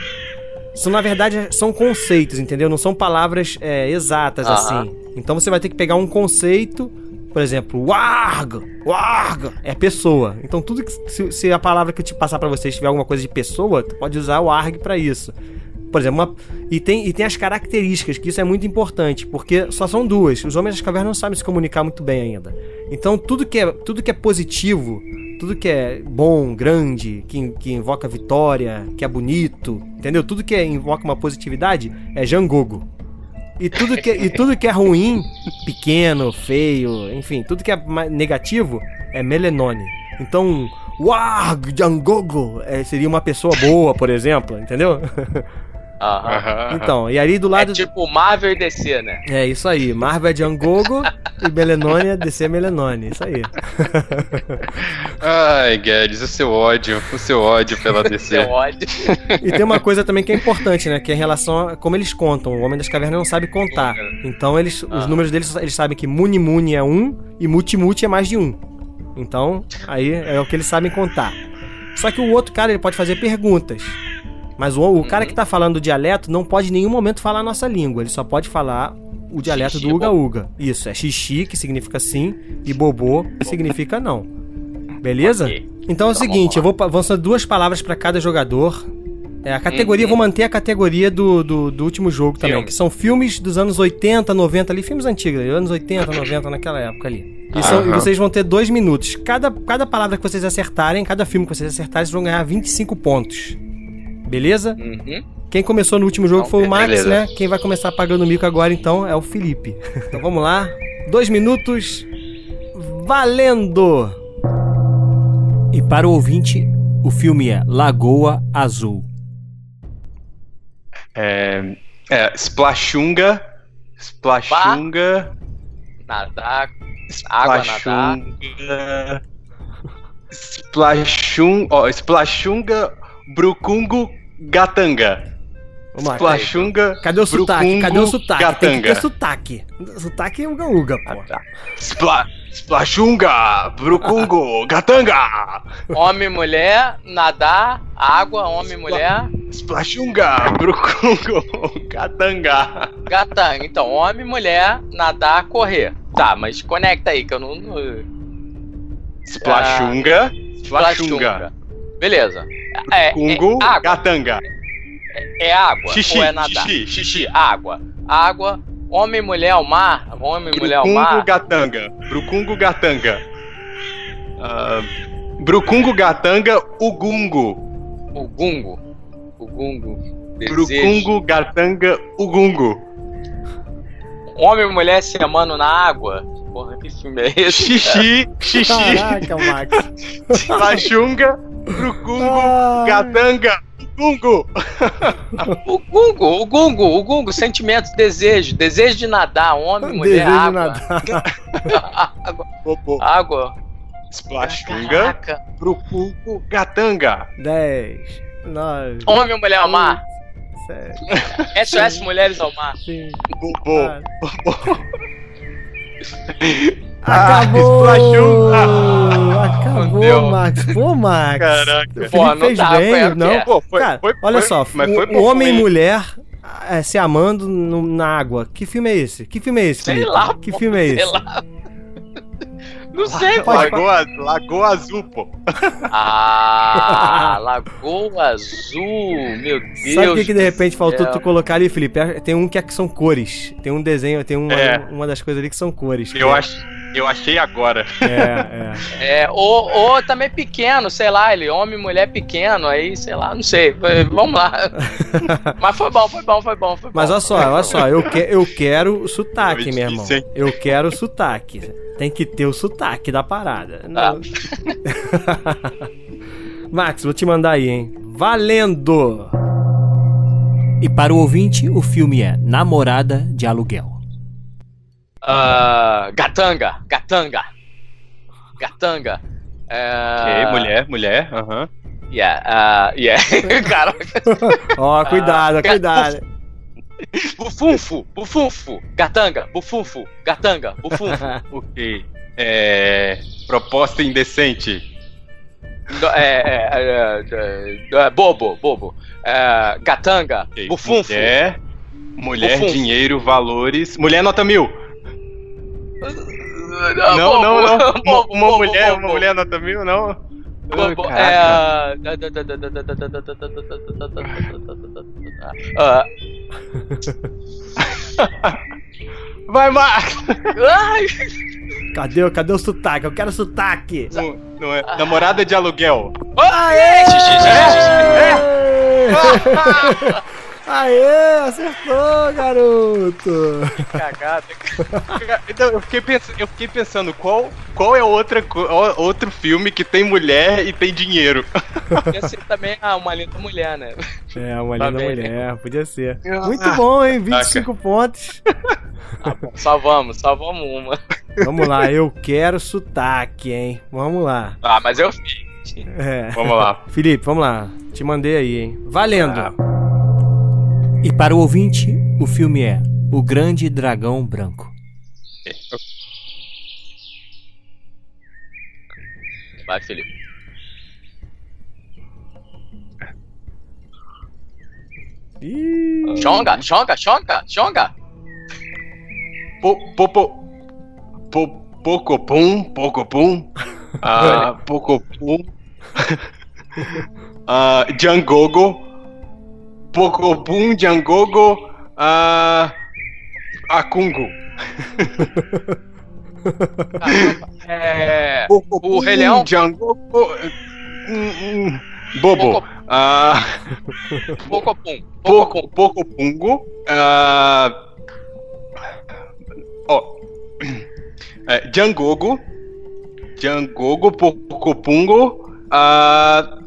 S2: São, na verdade, são conceitos, entendeu? Não são palavras é, exatas, assim. Então você vai ter que pegar um conceito, por exemplo, warg, warg, é pessoa. Então tudo que, se, se a palavra que eu te passar pra vocês tiver alguma coisa de pessoa, tu pode usar o warg pra isso. Por exemplo, uma, e, tem, e tem as características, que isso é muito importante, porque só são duas. Os homens das cavernas não sabem se comunicar muito bem ainda. Então tudo que é, tudo que é positivo, tudo que é bom, grande, que, que invoca vitória, que é bonito, entendeu? Tudo que é- invoca uma positividade é Jangogo. E tudo que, e tudo que é ruim, pequeno, feio, enfim, tudo que é negativo é Melenone. Então, Warg Jangogo é, seria uma pessoa boa, por exemplo, entendeu?
S3: Aham.
S2: Então, e ali do
S3: É
S2: lado.
S3: tipo Marvel e DC, né?
S2: É isso aí. Marvel é Jangogo e Melenone é DC Melenone. Isso aí.
S4: Ai, Guedes, o seu ódio, o seu ódio pela DC.
S3: Seu ódio.
S2: E tem uma coisa também que é importante, né? Que é em relação a como eles contam. O Homem das Cavernas não sabe contar. Então, eles, os números deles, eles sabem que Muni Muni é um e Muti Muti é mais de um. Então, aí é o que eles sabem contar. Só que o outro cara, ele pode fazer perguntas. Mas o, o cara que tá falando o dialeto não pode em nenhum momento falar a nossa língua. Ele só pode falar o dialeto
S3: Xixi,
S2: do Uga Uga. Isso, é xixi, que significa sim, e bobô, que significa não. Beleza?
S3: Ok.
S2: Então é o
S3: Então,
S2: seguinte, eu vou vão ser duas palavras pra cada jogador. É, a categoria,
S3: Uhum.
S2: vou manter a categoria do, do, do último jogo também,
S3: Filme.
S2: que são filmes dos anos 80, 90 ali, filmes antigos, anos 80, 90, naquela época ali. E, são- e
S4: Aham.
S2: vocês vão ter dois minutos. Cada, cada palavra que vocês acertarem, cada filme que vocês acertarem, vocês vão ganhar 25 pontos. Beleza?
S3: Uhum.
S2: Quem começou no último jogo
S3: Então,
S2: foi o Max,
S4: beleza.
S2: né? Quem vai começar pagando o mico agora, então, é o Felipe. Então vamos lá. Dois minutos. Valendo! E para o ouvinte, o filme é Lagoa Azul.
S4: É, é Splashunga, Splashunga,
S3: Nadar. Água, nadar.
S4: Splashunga, Splashun, ó, Splashunga, Brucungo, Gatanga.
S2: Vamos lá.
S4: Splashunga,
S2: Cadê o sotaque?
S4: Brucungo,
S2: Cadê o sotaque? Tem que ter
S4: Gatanga.
S2: sotaque. Sotaque é uga uga,
S3: Ah,
S2: pô.
S3: tá.
S4: Spla, Splashunga, Brucungo, Gatanga.
S3: Homem, mulher, nadar, água, homem, mulher,
S4: Splashunga, Brucungo, Gatanga.
S3: gata. Então, homem, mulher, nadar, correr. Tá, mas conecta aí que eu não. não-
S4: Splashunga, Splashunga,
S3: Beleza. É, é, água.
S4: Gatanga.
S3: É água.
S4: Xixi,
S3: ou é nadar?
S4: xixi.
S3: xixi. Água. Água. Homem, mulher, ao mar. Homem, mulher, ao
S4: Brucungo,
S3: mar.
S4: Gatanga. Brucungo, Gatanga. Ah, Brucungo, Gatanga, Ugungo.
S3: O gungo. O gungo. Desejo.
S4: Brucungo, Gatanga, Ugungo.
S3: Homem e mulher se amando na água. Porra, que filme é esse?
S4: Xixi, xixi,
S2: Caraca, Max.
S4: Lachunga, Brucungo,
S2: Ai.
S4: Gatanga, Ugungo.
S3: O gungo, o gungo, o gungo, sentimentos, desejo. Desejo de nadar, homem, mulher,
S2: Desejo de
S3: água.
S2: nadar.
S3: água.
S4: Bobo.
S3: Água.
S4: Splashunga,
S3: Caraca.
S4: Brucungo, Gatanga.
S2: 10, 9,
S3: Homem, mulher ao mar.
S2: 7,
S3: SOS Mulheres ao Mar.
S2: 5,
S4: Bobo.
S2: 4.
S4: Ah,
S2: Acabou! Acabou,
S3: Deu.
S2: Max. Pô, Max.
S4: Caraca.
S3: Pô, não
S2: fez
S3: dá,
S2: bem,
S3: foi
S2: não?
S4: Pô, foi,
S2: Cara,
S4: foi-
S2: olha só, o, o homem e mulher é, se amando no- na água. Que filme é esse? Que filme é esse?
S3: Sei
S2: Felipe?
S3: lá,
S2: Que
S3: pô,
S2: filme é
S3: Sei
S2: esse?
S3: lá. Não sei, pô.
S4: Lagoa, Lagoa Azul, pô.
S3: Ah, Lagoa Azul, meu Deus.
S2: Sabe o que, que de repente faltou tu colocar ali, Felipe? É, Tem um que, é que são cores. Tem um desenho, tem uma,
S4: É.
S2: uma das coisas ali que são cores.
S4: Eu
S2: é-
S4: acho, Eu achei agora.
S2: É, é.
S3: É, ou, ou também pequeno, sei lá, ele homem, mulher pequeno, aí, sei lá, não sei. Vamos lá. Mas foi bom, foi bom, foi bom. Foi
S2: Mas
S3: bom.
S2: olha só, olha só, eu, que, eu quero o sotaque, meu irmão.
S4: hein?
S2: Eu quero o sotaque. Tem que ter o sotaque da parada.
S3: Ah.
S2: Não- Max, vou te mandar aí, hein? Valendo!
S6: E para o ouvinte, o filme é Namorada de Aluguel.
S3: Ah, gatanga, gatanga. Gatanga. É,
S4: Ok, mulher, mulher. Aham.
S3: Yeah, ah, yeah. Caraca.
S2: Ó, cuidado,
S3: Ah,
S2: cuidado.
S3: Bufunfo, bufunfo. Gatanga, bufunfo. Gatanga, bufunfo.
S4: Ok. É. Proposta indecente.
S3: Do- é, é, é, é, é, bobo, bobo. É, gatanga,
S4: Ok,
S3: bufunfo.
S4: Mulher. Mulher,
S3: Bufunfo.
S4: dinheiro, valores. Mulher nota mil.
S3: Ah,
S4: Não, não, não. Uma, uma mulher, uma mulher nota mil, não. Ah,
S3: é. ah,
S4: Vai, Max!
S3: ai,
S2: Cadê, cadê o sotaque? Eu quero sotaque.
S4: Não, não é. Namorada de aluguel.
S3: Aê, xixi, xixi, xixi.
S2: Aê, acertou, garoto.
S3: Cagada.
S4: Então, eu fiquei, pens- eu fiquei pensando, qual, qual é outra, outro filme que tem mulher e tem dinheiro?
S3: Podia ser também ah, uma linda mulher, né?
S2: É, uma linda mulher, podia ser. Muito bom, hein? 25 pontos.
S3: Salvamos, salvamos uma.
S2: Vamos lá, eu quero sotaque, hein? Vamos lá.
S3: Ah, mas eu fiz.
S2: É.
S4: Vamos lá.
S2: Felipe, vamos lá. Te mandei aí, hein? Valendo.
S4: Ah.
S6: E para o ouvinte, o filme é O Grande Dragão Branco.
S3: Vai, Felipe. Chonga, chonga, chonga, chonga.
S4: Po, po, po, po, poco pum, poco pum. Ah, poco pum. Ah, Djangogo. Poco pum, Djangogo. Ah, Akungo.
S3: É. O Rei Leão?
S4: Djangogo. hum, Bobo.
S3: Poco- Pocopum.
S4: Poco,
S3: Pocopum.
S4: poco pungo. Ah, ó. É, Djangogo. Djangogo, poco pungo. Ah,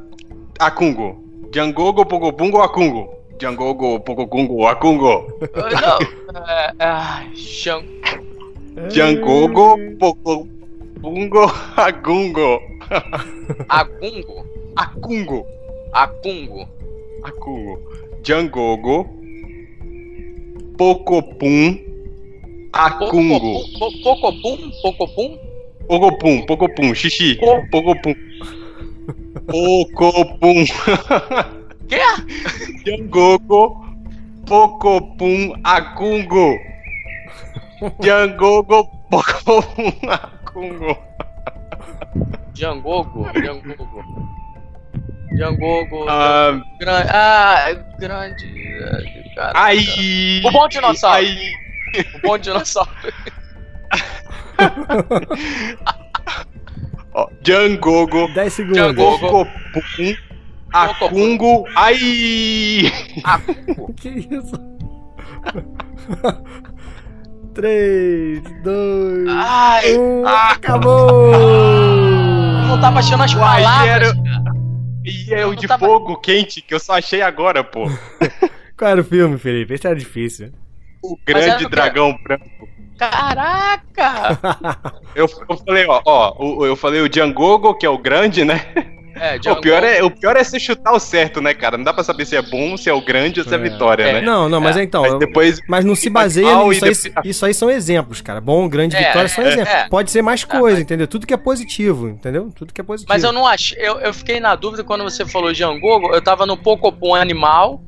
S4: Akungo. Djangogo, poco pungo, Akungo. Djangogo, poco pungo, Akungo.
S3: Ah, Não.
S4: Djangogo, poco pungo, Akungo.
S3: Agungo.
S4: Akungo. Akungo. Djangogo, poco pum, Akungo.
S3: Po- Pocopum, pocopum.
S4: Pocopum, pocopum, xixi.
S3: Po-
S4: Pocopum. Pocopum.
S3: Quê?
S4: Djangogo. Pocopum, Akungo. Djangogo, Pocopum, Akungo.
S3: Djangogo, Djangogo. Djangogo.
S4: Ah,
S3: Grande. Ah, grande. Cara,
S4: aí.
S3: O bom dinossauro.
S4: Aí.
S3: O bom dinossauro.
S4: Ó, Djangogo.
S2: 10 segundos.
S3: Django.
S4: Pocopum, Akungo. Aí.
S3: Acungo.
S2: Que isso? 3, 2,
S3: Ai,
S2: 1.
S4: ah.
S2: Acabou!
S3: não tava achando as palavras.
S4: E é o de
S3: tava-
S4: fogo quente que eu só achei agora, pô.
S2: Qual era o filme, Felipe? Esse era difícil.
S4: O grande dragão branco.
S3: Caraca!
S4: Eu, eu falei, ó, ó, o- eu falei o Djangogo, que é o grande, né?
S3: É,
S4: O pior é, o pior é você chutar o certo, né, cara? Não dá pra saber se é bom, se é o grande ou se é,
S2: É.
S4: vitória,
S3: É.
S4: né?
S2: Não, não, mas
S3: É,
S2: então.
S4: Mas depois.
S2: Mas não se baseia nisso
S4: e
S2: aí.
S4: depois-
S2: Isso aí são exemplos, cara. Bom, grande
S3: É,
S2: vitória são
S3: é,
S2: exemplos.
S3: é.
S2: Pode ser mais coisa, entendeu? Tudo que é positivo, entendeu? Tudo que é positivo.
S3: Mas eu não achei. Eu, eu fiquei na dúvida quando você falou Django. Eu tava no Pocopum animal.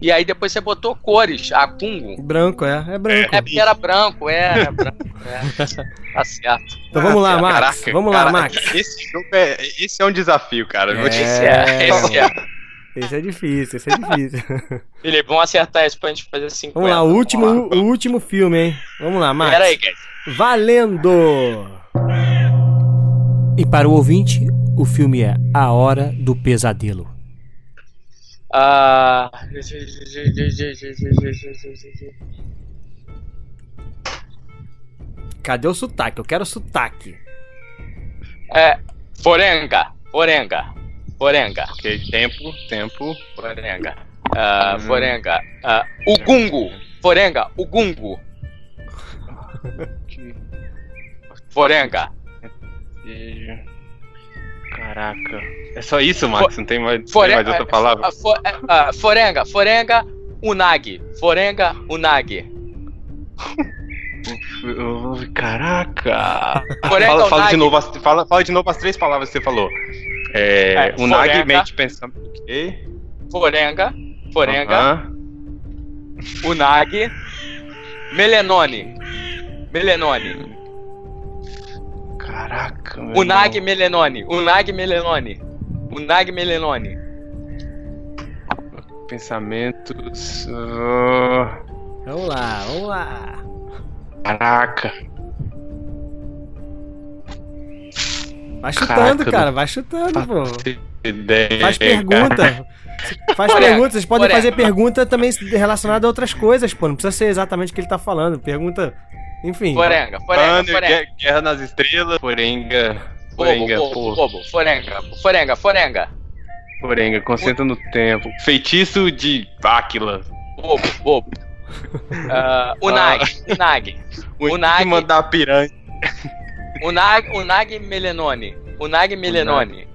S3: E aí depois você botou cores. Acungo.
S2: Branco, é. É branco.
S3: É porque era branco, é. é branco, é. Tá certo.
S2: Então vamos lá, Max.
S4: Caraca,
S2: vamos lá,
S4: caraca,
S2: Max.
S4: Esse jogo é. Esse é um desafio, cara. Eu vou te-
S3: Esse é. Esse é.
S2: Esse é difícil, esse é difícil.
S3: Felipe, vamos acertar isso pra gente fazer 50.
S2: Vamos lá, o último, o último filme, hein? Vamos lá, Max.
S3: Pera aí, guys.
S2: Valendo!
S6: E para o ouvinte, o filme é A Hora do Pesadelo.
S3: Ah.
S2: Cadê o sotaque? Eu quero sotaque.
S3: É. Forenga. Forenga. Forenga.
S4: Ok, tempo, tempo.
S3: Forenga.
S4: Hum.
S3: Forenga. Ah, Ugungo. Forenga. Ugungo. Forenga.
S4: Caraca. É só isso, Max? Não tem mais,
S3: Forenga.
S4: mais outra palavra?
S3: ah, fo- ah, Forenga. Forenga. Unagi. Forenga. Unagi.
S4: Uh, Caraca!
S3: Forenga,
S4: fala, fala de novo as, fala, fala de novo as três palavras que você falou. É,
S3: É,
S4: Unagi,
S3: forenga.
S4: mente, pensamento. Ok.
S3: Forenga. Forenga.
S4: Aham.
S3: Unagi. Melenone. Melenone.
S4: Caraca, meu
S3: Unagi
S4: irmão.
S3: Melenone. Unagi Melenone. Unagi Melenone.
S4: Pensamentos. ah,
S2: Vamos lá, vamos lá.
S4: caraca.
S2: Vai chutando,
S4: Caraca,
S2: cara, vai chutando, pô.
S4: Ideia.
S2: Faz pergunta. Faz
S3: Forenga,
S2: pergunta, vocês podem fazer pergunta também relacionada a outras coisas, pô. Não precisa ser exatamente o que ele tá falando. Pergunta. Enfim.
S3: Forenga. Forenga.
S4: Mano,
S3: Forenga.
S4: Guerra, nas Estrelas, Forenga.
S3: Bobo,
S4: Forenga,
S3: bobo,
S4: pô.
S3: bobo. Forenga. Forenga. Forenga.
S4: Forenga, concentra no tempo. Feitiço de Áquila.
S3: Bobo, bobo. Ah, Unagi. Unagi.
S4: O
S3: Unagi.
S4: imã da piranha.
S3: Unagi, Unagi Melenone. Unagi Melenone.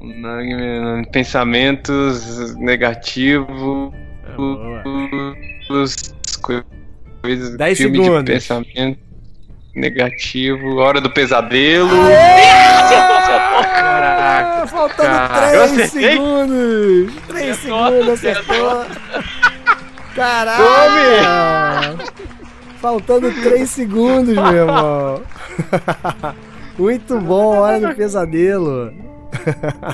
S4: Unagi, meu, Pensamentos negativos.
S2: É,
S4: Coisas.
S2: Dez
S4: filme
S2: segundos.
S4: de pensamento negativo. Hora do pesadelo.
S2: Ah, faltando
S4: cara. Eu
S2: 3
S4: acertei?
S2: segundos! 3
S3: Acertou,
S2: segundos, acertou! Caraca! Faltando 3 segundos, meu irmão! Muito bom, hora do pesadelo!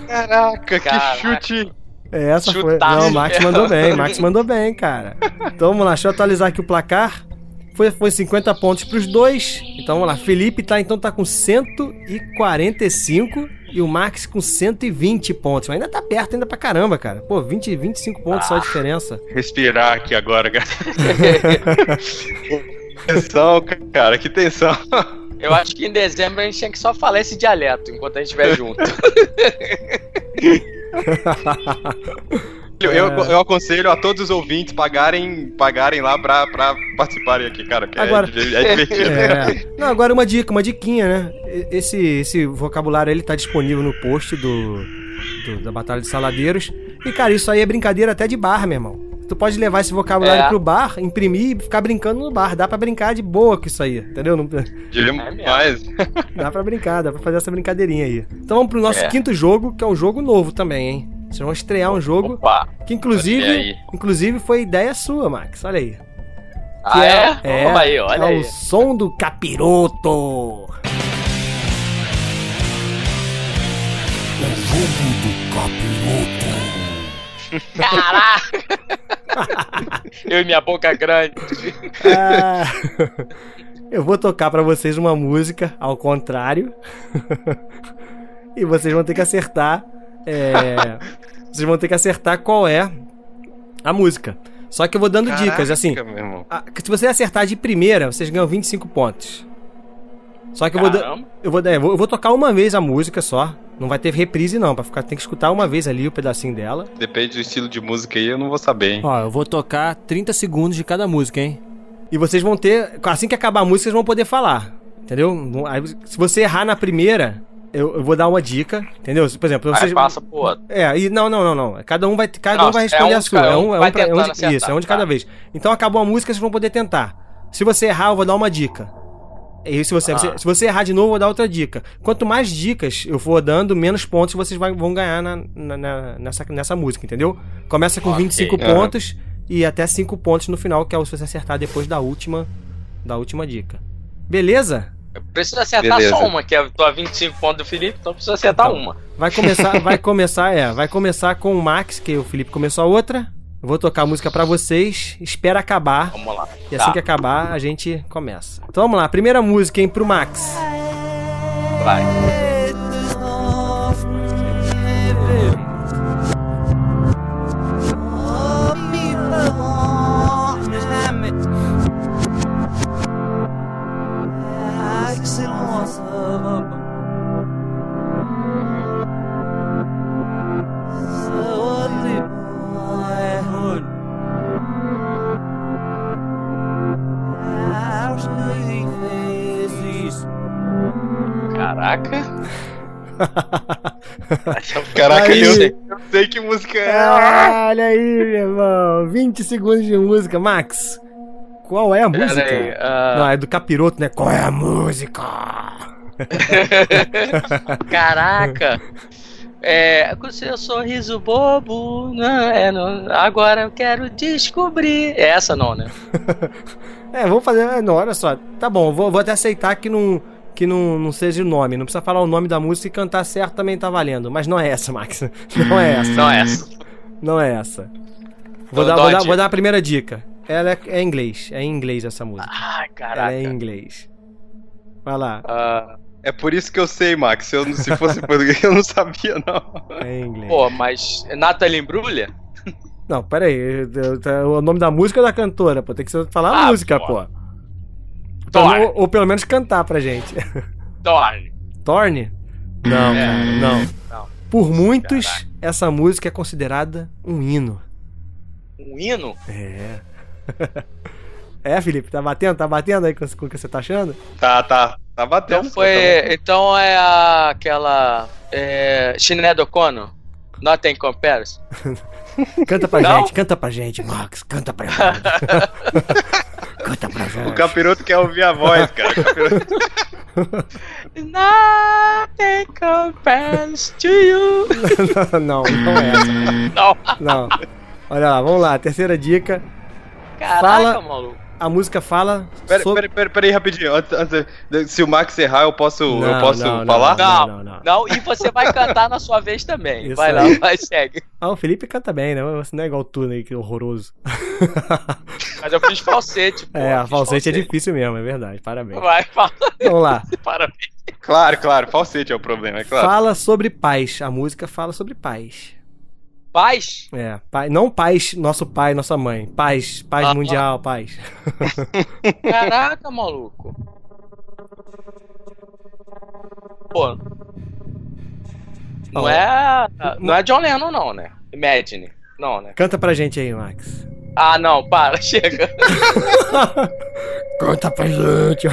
S4: Caraca, que
S3: Caraca.
S4: chute.
S2: É, Essa foi. Não, o Max mandou bem, Max mandou bem, cara. Então vamos lá, deixa eu atualizar aqui o placar. Foi, foi 50 pontos pros dois. Então vamos lá, Felipe tá, então, tá com 145 e o Max com 120 pontos. Mas ainda tá perto, ainda pra caramba, cara. Pô, 20, 25 pontos só a diferença.
S4: Respirar aqui agora, cara. tensão, cara, que tensão.
S3: Eu acho que em dezembro a gente tinha que só falar esse dialeto enquanto a gente estiver junto.
S4: Eu, eu, aconselho a todos os ouvintes pagarem, pagarem lá pra, pra participarem aqui, cara. Que é
S2: Agora-
S4: di- é, divertido.
S2: É. Não, agora uma dica, uma diquinha, né? Esse, esse vocabulário ele tá disponível no post do, do- da Batalha de Saladeiros. E, cara, isso aí é brincadeira até de bar, meu irmão. Tu pode levar esse vocabulário
S3: É.
S2: pro bar, imprimir e ficar brincando no bar. Dá pra brincar de boa com isso aí, entendeu? Não,
S4: Diria
S3: É
S2: dá pra brincar, dá pra fazer essa brincadeirinha aí. Então vamos pro nosso
S3: É.
S2: quinto jogo, que é um jogo novo também, hein? Vocês vão estrear um jogo
S3: Opa.
S2: que, inclusive, inclusive foi ideia sua, Max. Olha aí.
S3: Ah, é?
S2: É,
S3: Opa aí, olha
S2: é
S3: aí.
S2: o som do capiroto.
S3: Caraca! Eu e minha boca grande.
S2: Ah, eu vou tocar pra vocês uma música ao contrário. e vocês vão ter que acertar. é, vocês vão ter que acertar qual é a música. Só que eu vou dando dicas, assim.
S4: Caraca, meu irmão.
S2: a- que se você acertar de primeira, vocês ganham 25 pontos. Só que eu vou, eu, vou, é, eu vou eu vou tocar uma vez a música só. Não vai ter reprise, não. Pra ficar, tem que escutar uma vez ali o pedacinho dela.
S4: Depende do estilo de música aí, eu não vou saber, hein?
S6: Ó, eu vou tocar 30 segundos de cada música, hein?
S2: E vocês vão ter. Assim que acabar a música, vocês vão poder falar. Entendeu? Aí, se você errar na primeira, eu, eu vou dar uma dica. Entendeu? Por exemplo, vocês.
S3: Aí passa pro outro.
S2: É, e não, não, não, não. Cada um vai, cada
S3: Não,
S2: um vai
S3: é
S2: responder
S3: um
S2: a sua. É
S3: um.
S2: é um, pra, é um de,
S3: acertar,
S2: isso, é um de
S3: tá.
S2: cada vez. Então acabou a música, vocês vão poder tentar. Se você errar, eu vou dar uma dica. E se você,
S3: Ah.
S2: você- se você errar de novo, eu vou dar outra dica. Quanto mais dicas eu for dando, menos pontos vocês vai- vão ganhar na, na- na- nessa, nessa música, entendeu? Começa com
S3: Ok.
S2: 25
S4: Aham.
S2: pontos e até 5 pontos no final, que é o se você acertar depois da última, da última dica. Beleza?
S3: Eu preciso acertar
S4: Beleza.
S3: só uma, que é tô a 25 pontos do Felipe, então eu preciso acertar
S2: Então.
S3: uma.
S2: Vai começar, vai começar, é, vai começar com o Max, que o Felipe começou a outra. Eu vou tocar a música pra vocês, espera acabar.
S3: Vamos lá.
S2: E assim
S3: Tá.
S2: que acabar, a gente começa. Então vamos lá, primeira música, hein, pro Max.
S3: Vai. Caraca,
S2: Aí.
S4: eu sei, eu sei que música é.
S2: Ah, olha aí, meu irmão. 20 segundos de música. Max, qual é a música?
S3: Aí, ah,
S2: Não, é do capiroto, né? Qual é a música?
S3: Caraca! É, com seu sorriso bobo, não, é, não, agora eu quero descobrir. É essa não, né?
S2: É, vamos fazer. é, Não, olha só. Tá bom, vou, vou até aceitar que não. Que não, não seja o nome, não precisa falar o nome da música e cantar certo também tá valendo. Mas não é essa, Max. Não é essa.
S3: Não é essa.
S2: Não é essa. Vou,
S3: Então
S2: dar,
S3: dá
S2: vou, dar,
S3: dica.
S2: vou dar a primeira dica. Ela é, é em inglês. É em inglês essa música.
S3: Ai,
S2: Ela
S3: caraca.
S2: é em inglês. Vai lá.
S3: Ah,
S4: É por isso que eu sei, Max. Se, eu, não- se fosse português, eu não sabia, não.
S2: É em inglês.
S3: pô, mas Nathalie Imbruglia?
S2: Não, pera aí. eu- eu- tá- O nome da música é da cantora, pô. Tem que falar a
S3: Ah,
S2: música,
S3: pô.
S2: pô.
S3: Thor.
S2: Ou, ou pelo menos cantar pra gente.
S3: Thorne.
S2: Torne? Não,
S3: É.
S2: cara, não.
S3: Não.
S2: Por muitos, essa música é considerada um hino.
S3: Um hino?
S2: É. É, Felipe, tá batendo? Tá batendo aí com, com o que você tá achando?
S4: Tá, tá. Tá batendo.
S3: Então foi. Então é a- aquela. É, Sinead O'Connor. Nothing Compares.
S2: Canta pra
S3: Não?
S2: gente, canta pra gente, Max. Canta pra gente. Canta pra gente.
S4: O capiroto quer ouvir a voz, cara. O capiroto-
S3: Nothing compares to you.
S2: não, não é essa.
S3: Não.
S2: Não. Olha lá, vamos lá. Terceira dica.
S3: Caraca,
S2: Fala-
S3: maluco.
S2: A música fala
S4: Pera,
S2: sobre...
S4: pera, pera, pera aí rapidinho. Antes, antes de- se o Max errar, eu posso, eu
S2: Não,
S4: posso
S2: não,
S4: falar?
S3: Não,
S2: não, não.
S3: Não, e você vai cantar na sua vez também.
S2: Isso
S3: vai
S2: aí.
S3: lá, vai, segue.
S2: Ah, o Felipe canta bem, né? Você não é igual tu, né? Que horroroso.
S3: Mas eu fiz falsete, pô.
S2: é, a
S3: fiz
S2: falsete é difícil mesmo, é verdade. Parabéns.
S3: Vai, fala.
S2: Vamos lá.
S3: Parabéns.
S4: Claro, claro. Falsete é o problema, é claro.
S2: Fala sobre paz. A música fala sobre paz.
S3: Paz?
S2: É, pai, não paz, nosso pai, nossa mãe. Paz, paz
S3: Ah,
S2: mundial, paz.
S3: Caraca, maluco. Pô. Não
S2: Ó.
S3: é. Não é John Lennon, não, né? Imagine. Não, né?
S2: Canta pra gente aí, Max.
S3: Ah, não, para, chega.
S2: Canta pra gente.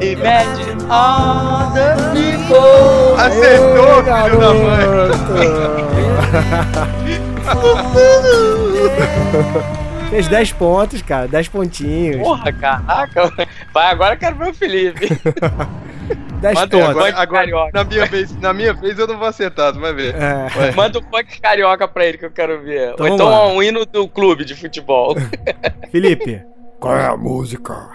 S3: Imagine all the people.
S4: Acertou, filho da mãe.
S2: Fez 10 pontos, cara. 10 pontinhos.
S3: Porra, caraca. Vai, agora eu quero ver o Felipe.
S2: 10
S3: Manda
S2: pontos.
S3: agora.
S4: Agora, na, minha vez, na minha vez eu não vou acertar, tu vai ver.
S2: É.
S3: Manda um funk carioca pra ele que eu quero ver.
S2: Então
S3: Ou então
S2: lá.
S3: um hino do clube de futebol.
S2: Felipe, qual é a música?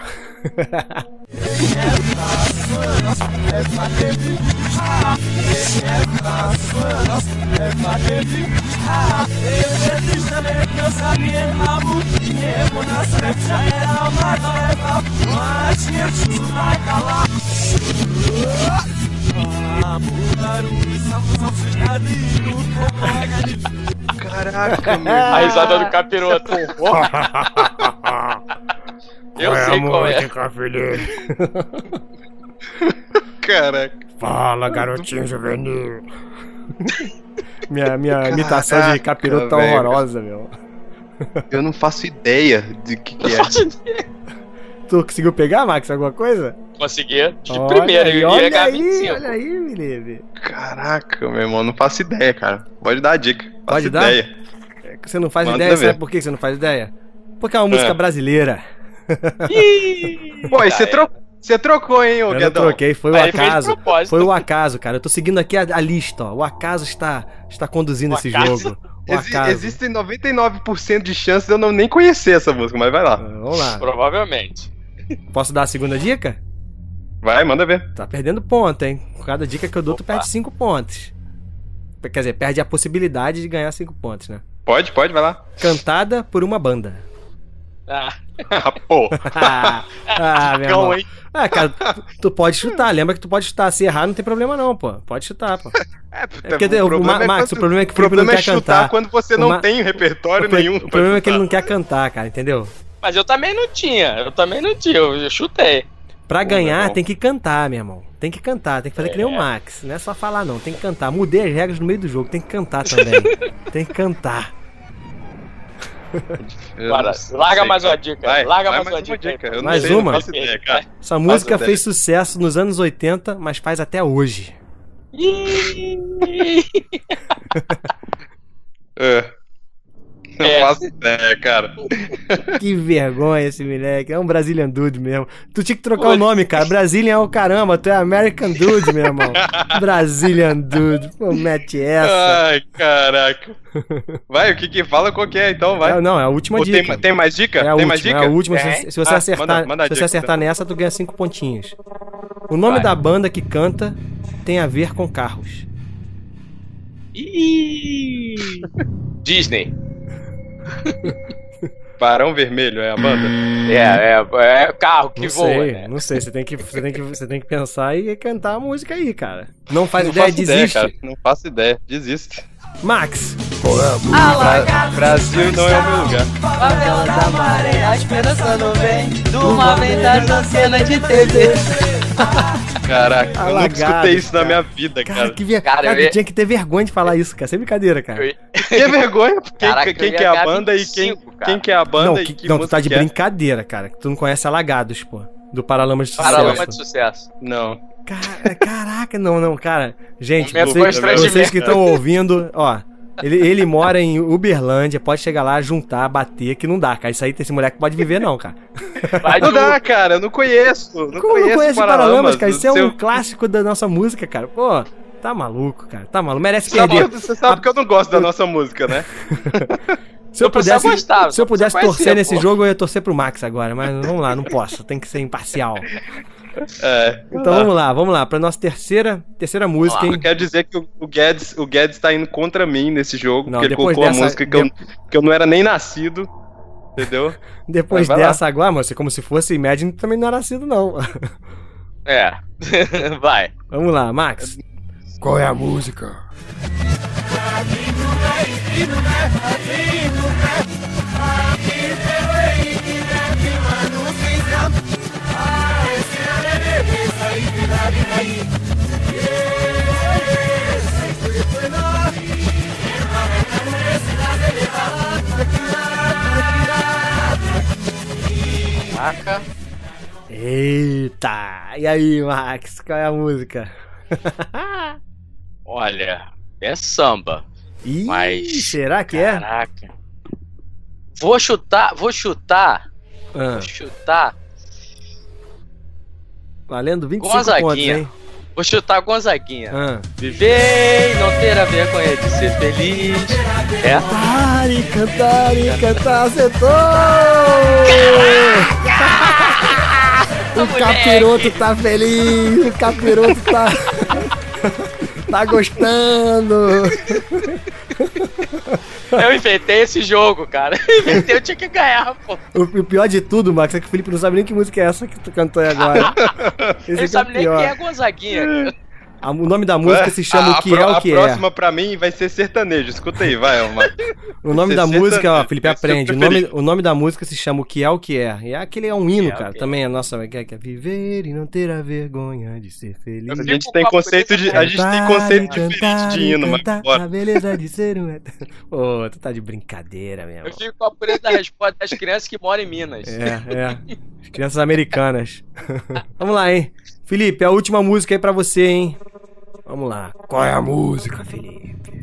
S4: Caraca, meu.
S3: A risada do capiroto. Eu sei qual é.
S2: Felipe?
S4: Caraca.
S2: Fala, garotinho juvenil. minha minha imitação de
S4: Caraca,
S2: capiroto tá horrorosa, meu.
S4: Eu não faço ideia de que, que é.
S2: Tu conseguiu pegar, Max, alguma coisa?
S3: Consegui. De
S2: Olha
S3: primeira,
S2: aí,
S3: eu ia
S2: olha aí,
S3: 25.
S2: olha aí, Felipe.
S4: Caraca, meu irmão, não faço ideia, cara. Pode dar a dica. Faço
S2: Pode dar?
S4: ideia.
S2: É que Você não faz
S4: Manda
S2: ideia,
S4: ver.
S2: sabe por que você não faz ideia? Porque é uma música
S4: É.
S2: brasileira.
S3: Ih,
S4: Pô, e você
S3: tá,
S4: tro... você trocou, hein, ô
S2: Eu
S4: Guedão?
S2: troquei, foi o
S3: Aí
S2: acaso. Foi o acaso, cara. Eu tô seguindo aqui a, a lista, ó. O acaso está, está conduzindo
S3: O
S2: esse
S3: acaso?
S2: jogo. O
S4: Exi-
S2: acaso.
S4: Existem 99% de chances de eu não nem conhecer essa música, mas vai lá.
S2: Vamos lá.
S3: Provavelmente.
S2: Posso dar a segunda dica?
S4: Vai, manda ver.
S2: Tá perdendo ponto, hein? Cada dica que eu dou, tu
S3: Opa.
S2: perde 5 pontos. Quer dizer, perde a possibilidade de ganhar 5 pontos, né?
S4: Pode, pode, vai lá.
S2: Cantada por uma banda.
S3: Ah,
S4: Pô.
S2: ah, ah, meu
S4: Cão,
S2: irmão.
S4: hein?
S2: Ah, cara, tu, pode chutar. Lembra que tu pode chutar. Se errar, não tem problema não, pô. Pode chutar, pô.
S4: É,
S2: porque o Ma- Max, o problema é que o
S4: o
S2: Felipe
S4: problema
S2: não
S4: é
S2: quer
S4: chutar
S2: cantar.
S4: quando você
S2: O
S4: não tem repertório
S2: O,
S4: nenhum.
S2: o problema é que ele não quer cantar, cara, entendeu?
S3: mas eu também não tinha. Eu também não tinha. Eu, eu chutei.
S2: Pra
S4: Pô,
S2: ganhar, tem que cantar, meu irmão. Tem que cantar, tem que fazer que nem o
S3: É.
S2: Max. Não é só falar, não. Tem que cantar. Mudei as regras no meio do jogo. Tem que cantar também. tem que cantar.
S3: Bora, larga mais uma dica.
S4: Vai,
S3: Larga
S4: vai
S3: mais uma dica
S2: Mais
S4: sei,
S2: uma?
S4: Ideia, cara.
S2: Essa música
S4: ideia.
S2: fez sucesso nos anos 80, mas faz até hoje.
S4: É. Não
S3: É.
S4: faço ideia, cara.
S2: Que vergonha esse moleque. É um Brazilian Dude mesmo. Tu tinha que trocar o nome, cara. Brazilian é o caramba. Tu é American Dude, meu irmão. Brazilian Dude. Pô, mete essa.
S4: Ai, caraca. Vai, o que que fala qual que é, então, vai.
S2: É, não, é a última
S4: Ou
S2: dica.
S4: tem, tem mais dica?
S2: É a
S4: tem
S2: última,
S4: mais dica?
S2: é a última. Se, se você
S4: Ah,
S2: acertar,
S4: manda- manda
S2: se você
S4: dica,
S2: acertar nessa, tu ganha cinco pontinhos. O nome
S3: Vai.
S2: da banda que canta tem a ver com carros.
S3: Disney.
S4: Barão Vermelho é a banda?
S3: É, é, é carro que
S2: Não
S3: voa,
S2: sei,
S3: né?
S2: não sei. Você tem, que, você, tem que, você tem que pensar e cantar a música aí, cara. Não faz
S4: não
S2: ideia,
S4: faço ideia,
S2: desiste.
S4: cara. Não faço ideia. Desiste.
S2: Max,
S4: Bra- Brasil não é o meu lugar.
S7: Favela da maré, a esperança não vem De uma vez da cena de TV
S4: Caraca, eu nunca escutei isso na
S2: cara.
S4: minha vida,
S2: cara,
S4: cara.
S2: que ver...
S3: Cara,
S2: cara,
S3: eu
S2: tinha que ter vergonha de falar isso, cara. Sem brincadeira, cara.
S3: Eu-
S4: Que vergonha. Quem,
S3: Caraca,
S4: quem que é a banda e quem,
S3: 25, cara.
S4: quem que é a banda
S2: Não,
S4: e
S2: que-
S4: que
S2: não tu tá de
S4: que é?
S2: brincadeira, cara. Tu não conhece Alagados, pô. Do Paralamas de Sucesso.
S3: Paralama de sucesso.
S4: Não.
S2: Cara, caraca, não, não, cara. Gente, vocês, vocês que estão ouvindo, ó. Ele, ele mora em Uberlândia, pode chegar lá, juntar, bater, que não dá, cara. Isso aí, esse moleque pode viver, não, cara.
S3: Vai
S4: Não dá, cara, eu não conheço. Não
S2: Como
S4: conheço
S2: não conhece
S4: Paralamas,
S2: Paralamas, cara? Isso é um
S4: Seu-
S2: clássico da nossa música, cara. Pô, tá maluco, cara. Tá maluco. Merece
S4: Sabe,
S2: perder.
S4: você sabe que eu não gosto da nossa música, né?
S2: Se eu pudesse,
S3: gostar,
S2: se eu pudesse torcer
S3: conhecer,
S2: nesse
S3: pô.
S2: jogo, eu ia torcer pro Max agora, mas vamos lá, não posso. Tem que ser imparcial.
S4: É.
S2: Então vamos lá, vamos lá. Pra nossa terceira, terceira música,
S4: Eu
S2: hein?
S4: quero dizer que o, Guedes, o Guedes tá indo contra mim nesse jogo,
S2: Não,
S4: porque ele colocou
S2: dessa-
S4: a música que, eu, que eu não era nem nascido. Entendeu?
S2: Depois
S4: Vai lá.
S2: dessa agora, moça, como se fosse Imagine, também não era nascido, não.
S3: É. Vai.
S2: Vamos lá, Max. Qual é a música?
S3: Caraca.
S2: Eita! E aí, Max, qual é a música?
S3: Olha, é samba.
S2: Ih,
S3: Mas-
S2: será que é?
S3: Caraca. Vou chutar, vou chutar,
S2: Ah,
S3: vou chutar,
S2: valendo 25
S3: Gonzaguinha.
S2: pontos, hein?
S3: Vou chutar Gonzaguinha.
S2: Ah.
S3: Viver e não ter a vergonha de ser feliz. É?
S2: Cantar e cantar e cantar, acertou! o capiroto tá feliz, o capiroto tá. tá gostando!
S3: Eu inventei esse jogo, cara. Eu inventei, eu tinha que ganhar, pô.
S2: O, o pior de tudo, Max, é que o Felipe não sabe nem que música é essa que tu cantou aí agora. Esse
S3: Ele sabe
S2: é o
S3: nem quem é Gonzaguinha.
S2: A- o nome da música se chama
S4: A-
S2: O Que
S4: a,
S2: É O Que
S4: A
S2: É.
S4: próxima pra mim vai ser sertanejo. Escuta aí, vai, Omar.
S2: O nome da música, ó, Felipe,
S4: é
S2: aprende. O nome, o nome da música se chama O Que É O Que É. E é aquele é um hino,
S3: é
S2: cara.
S3: é.
S2: Também é nossa. Que é, que é viver e não ter a vergonha de ser feliz.
S4: A
S3: Eu
S4: gente tem
S3: a
S4: conceito de, a gente tem conceito diferente de hino, mas bora.
S2: A beleza de ser um. Ô, tu tá de brincadeira mesmo.
S3: Eu fico com a pureza da resposta das crianças que moram em Minas.
S2: É, é. As crianças americanas. Vamos lá, hein? Felipe, a última música aí pra você, hein? Vamos lá. Qual é a música, Felipe?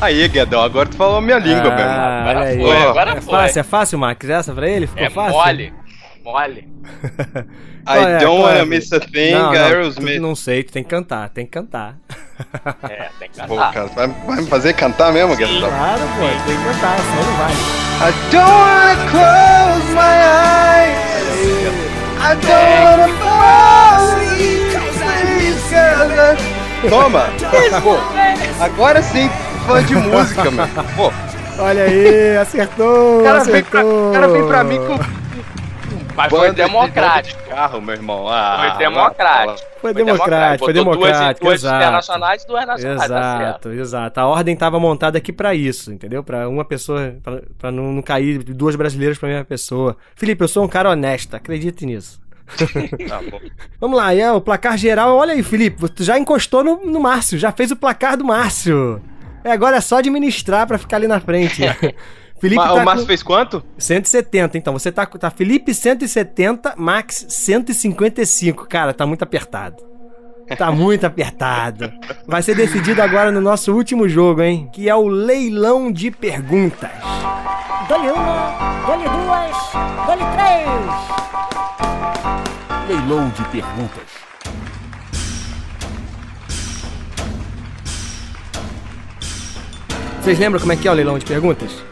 S4: Aí, Guedão, agora tu falou a minha língua, velho.
S2: Ah, agora
S3: foi, agora
S2: é
S3: foi.
S2: Fácil, é fácil, Max, essa pra ele? Ficou
S3: é
S2: fácil?
S3: mole, mole.
S2: I é,
S4: don't
S2: é?
S4: wanna é? miss a thing,
S2: Aerosmith. Não, não sei, tu tem que cantar, tem que cantar.
S3: É, tem que cantar.
S4: Pô, cara, vai, vai me fazer cantar mesmo, Guedão?
S2: Claro, pô, tem que cantar, senão não vai.
S4: I don't wanna close my eyes I don't wanna fall asleep Cause I miss Toma! Pô, agora sim, fã de música. Pô,
S2: Olha aí, acertou,
S4: o cara, vem pra,
S2: acertou.
S4: o cara vem pra mim com
S3: Mas foi
S4: banda
S3: democrático.
S4: de carro, meu irmão. Ah,
S3: Foi democrático.
S2: Foi democrático, foi
S3: Botou duas-
S2: democrático,
S3: Duas
S2: exato.
S3: internacionais e duas nacionais. tá.
S2: Exato, exato. A ordem tava montada aqui pra isso, entendeu? Pra uma pessoa, pra, pra não, não cair duas brasileiras pra mesma pessoa. Felipe, eu sou um cara honesto, acredite nisso.
S4: Tá bom.
S2: Vamos lá, é o placar geral. Olha aí, Felipe, tu já encostou no, no Márcio, já fez o placar do Márcio. É, agora é só administrar pra ficar ali na frente. Felipe
S4: Ma-
S2: tá
S4: o Márcio
S2: com
S4: fez quanto?
S2: 170, então. Você tá, com- tá Felipe 170, Max 155. Cara, tá muito apertado. Tá muito apertado. Vai ser decidido agora no nosso último jogo, hein? Que é o leilão de perguntas.
S8: Dole uma, dole duas, dole três.
S1: Leilão de perguntas.
S2: Vocês lembram como é que é o leilão de perguntas?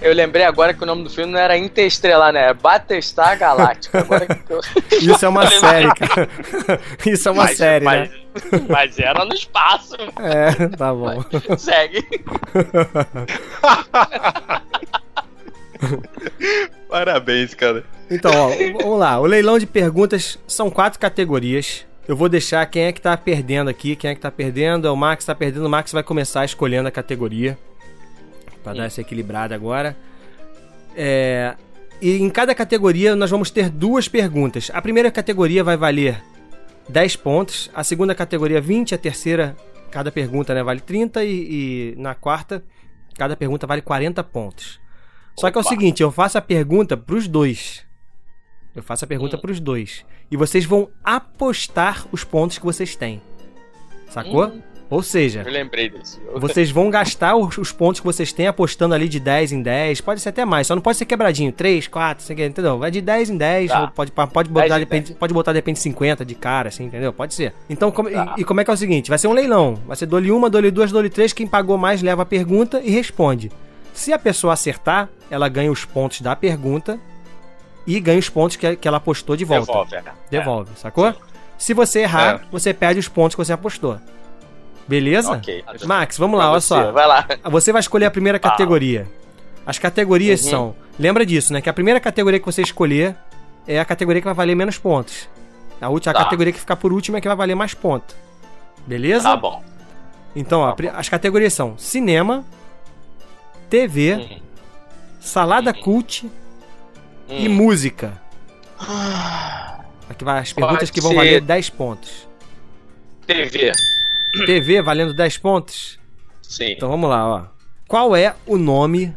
S3: Eu lembrei agora que o nome do filme não era Interestelar, né? Galáctica. Agora que eu...
S2: Isso é uma série, cara. Isso é uma
S3: Mas-
S2: série,
S3: mas,
S2: né?
S3: mas era no espaço.
S2: É, tá bom.
S3: Segue.
S4: Parabéns, cara.
S2: Então, ó, vamos lá. O leilão de perguntas são quatro categorias. Eu vou deixar quem é que tá perdendo aqui. Quem é que tá perdendo? É o Max tá perdendo. O Max vai começar escolhendo a categoria. Pra dar essa equilibrada agora. É, E em cada categoria nós vamos ter duas perguntas. A primeira categoria vai valer 10 pontos. A segunda categoria 20. A terceira, cada pergunta né, vale 30. E, e na quarta, cada pergunta vale 40 pontos. Só que é o seguinte, eu faço a pergunta pros dois. Eu faço a pergunta
S3: Hum.
S2: pros dois. E vocês vão apostar os pontos que vocês têm. Sacou?
S3: Hum.
S2: Ou seja,
S3: Eu lembrei. Eu-
S2: vocês vão gastar os, os pontos que vocês têm apostando ali de 10 em 10. Pode ser até mais, só não pode ser quebradinho. 3, 4, sei lá, entendeu? Vai de 10 em 10.
S3: Tá.
S2: Pode, pode, botar,
S3: 10 em
S2: de repente, pode botar de repente 50 de cara, assim, entendeu? Pode ser. Então, como-
S3: Tá.
S2: e, e como é que é o seguinte? Vai ser um leilão. Vai ser dole uma, dole duas, dole três. Quem pagou mais leva a pergunta e responde. Se a pessoa acertar, ela ganha os pontos da pergunta e ganha os pontos que, que ela apostou de volta.
S3: Devolve, é.
S2: Devolve, sacou? Se você errar,
S4: É.
S2: você perde os pontos que você apostou. Beleza?
S3: Ok.
S2: Max, vamos lá,
S3: Pra
S2: olha
S3: você,
S2: só.
S3: Vai lá.
S2: Você vai escolher a primeira categoria. As categorias
S3: Uhum.
S2: são. Lembra disso, né? Que a primeira categoria que você escolher é a categoria que vai valer menos pontos. A última a
S3: Tá.
S2: categoria que ficar por último é que vai valer mais pontos. Beleza?
S3: Tá bom.
S2: Então, ó,
S3: Tá
S2: a pri- as categorias são cinema, TV,
S3: Hum,
S2: salada cult e
S3: hum.
S2: música. Aqui vai as perguntas
S3: Pode
S2: que vão
S3: ser.
S2: valer 10 pontos.
S3: TV.
S2: TV valendo 10 pontos?
S3: Sim.
S2: Então vamos lá, ó. Qual é o nome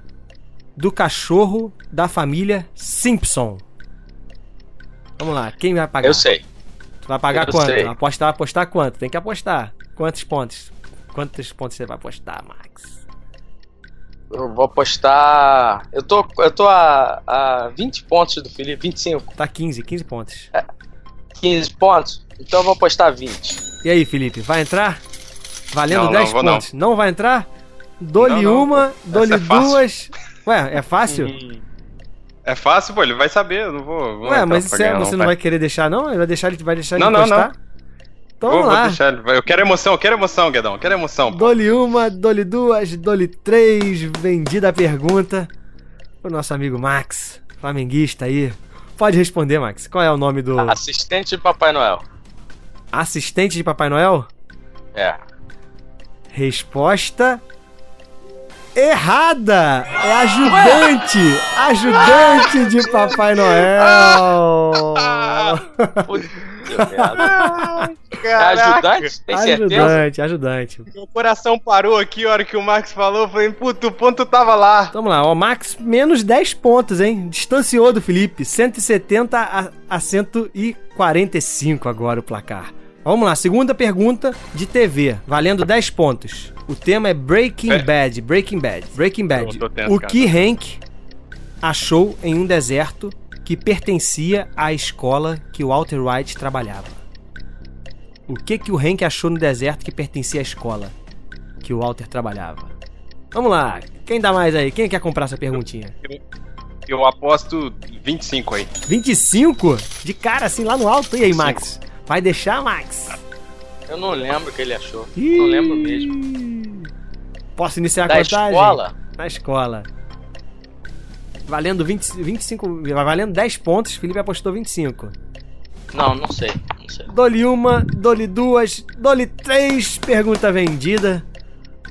S2: do cachorro da família Simpson? Vamos lá, quem vai pagar?
S3: eu sei.
S2: Tu vai pagar
S3: eu
S2: quanto?
S3: sei.
S2: Apostar, apostar quanto? Tem que apostar. Quantos pontos? Quantos pontos você vai apostar, Max?
S3: Eu vou apostar. Eu tô, eu tô a, a 20 pontos do Felipe. 25.
S2: Tá 15, 15 pontos.
S3: 15 pontos. Então eu vou apostar 20.
S2: E aí, Felipe, vai entrar? Valendo
S4: Não, não,
S2: 10
S4: vou não.
S2: pontos. Não. vai entrar? Dole
S4: Não, não,
S2: uma,
S4: Essa é
S2: duas. Ué, é fácil?
S3: Hum,
S4: É fácil, pô, ele vai saber, eu não vou. vou
S2: Ué, mas isso é-
S4: ganhar,
S2: você não vai querer deixar, não? Ele vai deixar ele vai deixar ele
S4: Não, não?
S2: Então
S4: Vou,
S2: vamos
S4: vou
S2: lá.
S4: deixar ele. Eu quero emoção, eu quero emoção, Guedão, eu quero emoção. pô.
S2: Dole uma, dole duas, dole três, vendida a pergunta pro nosso amigo Max, flamenguista aí. Pode responder, Max. Qual é o nome do
S3: Assistente de Papai Noel.
S2: assistente de Papai Noel?
S3: É.
S2: Resposta errada! É ajudante! Ajudante de Papai Noel!
S3: É ajudante? Tem certeza?
S2: Ajudante, ajudante.
S4: Meu coração parou aqui a hora que o Max falou. Falei, puto, o ponto tava lá.
S2: Vamos lá, ó, Max, menos 10 pontos, hein? Distanciou do Felipe. 170 a, a 145 agora o placar. Vamos lá, segunda pergunta de TV, valendo 10 pontos. O tema é Breaking
S4: É.
S2: Bad. Breaking Bad. Breaking Bad.
S4: Eu
S2: O que Hank achou em um deserto que pertencia à escola que o Walter White trabalhava? O que que o Hank achou no deserto que pertencia à escola que o Walter trabalhava? Vamos lá. Quem dá mais aí? Quem quer comprar essa perguntinha?
S4: Eu aposto 25 aí.
S2: 25? De cara, assim, lá no alto. E aí, Max? Vai deixar, Max?
S3: Eu não lembro o que ele achou. Não lembro mesmo.
S2: Posso iniciar a
S3: Da
S2: contagem?
S3: escola?
S2: Na escola. Valendo 20, 25. Valendo 10 pontos, Felipe apostou 25.
S3: Não, não sei. Não sei.
S2: Dole uma, dole duas, dole três. Pergunta vendida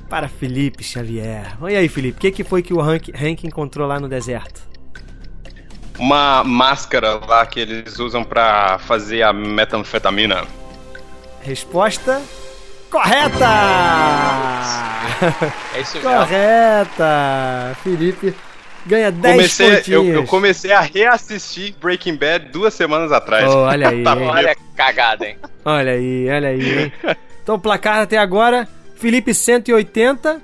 S2: para Felipe Xavier. E aí, Felipe, o que, que foi que o Hank, Hank encontrou lá no deserto?
S4: Uma máscara lá que eles usam pra fazer a metanfetamina.
S2: Resposta correta!
S3: É isso mesmo.
S2: correta! Felipe ganha 10
S4: Comecei,
S2: pontinhos.
S4: eu, eu comecei a reassistir Breaking Bad duas semanas atrás.
S2: Oh, olha aí,
S4: Tá?
S3: Olha a cagada, hein?
S2: Olha aí, olha aí. hein? Então, placar até agora: Felipe 180,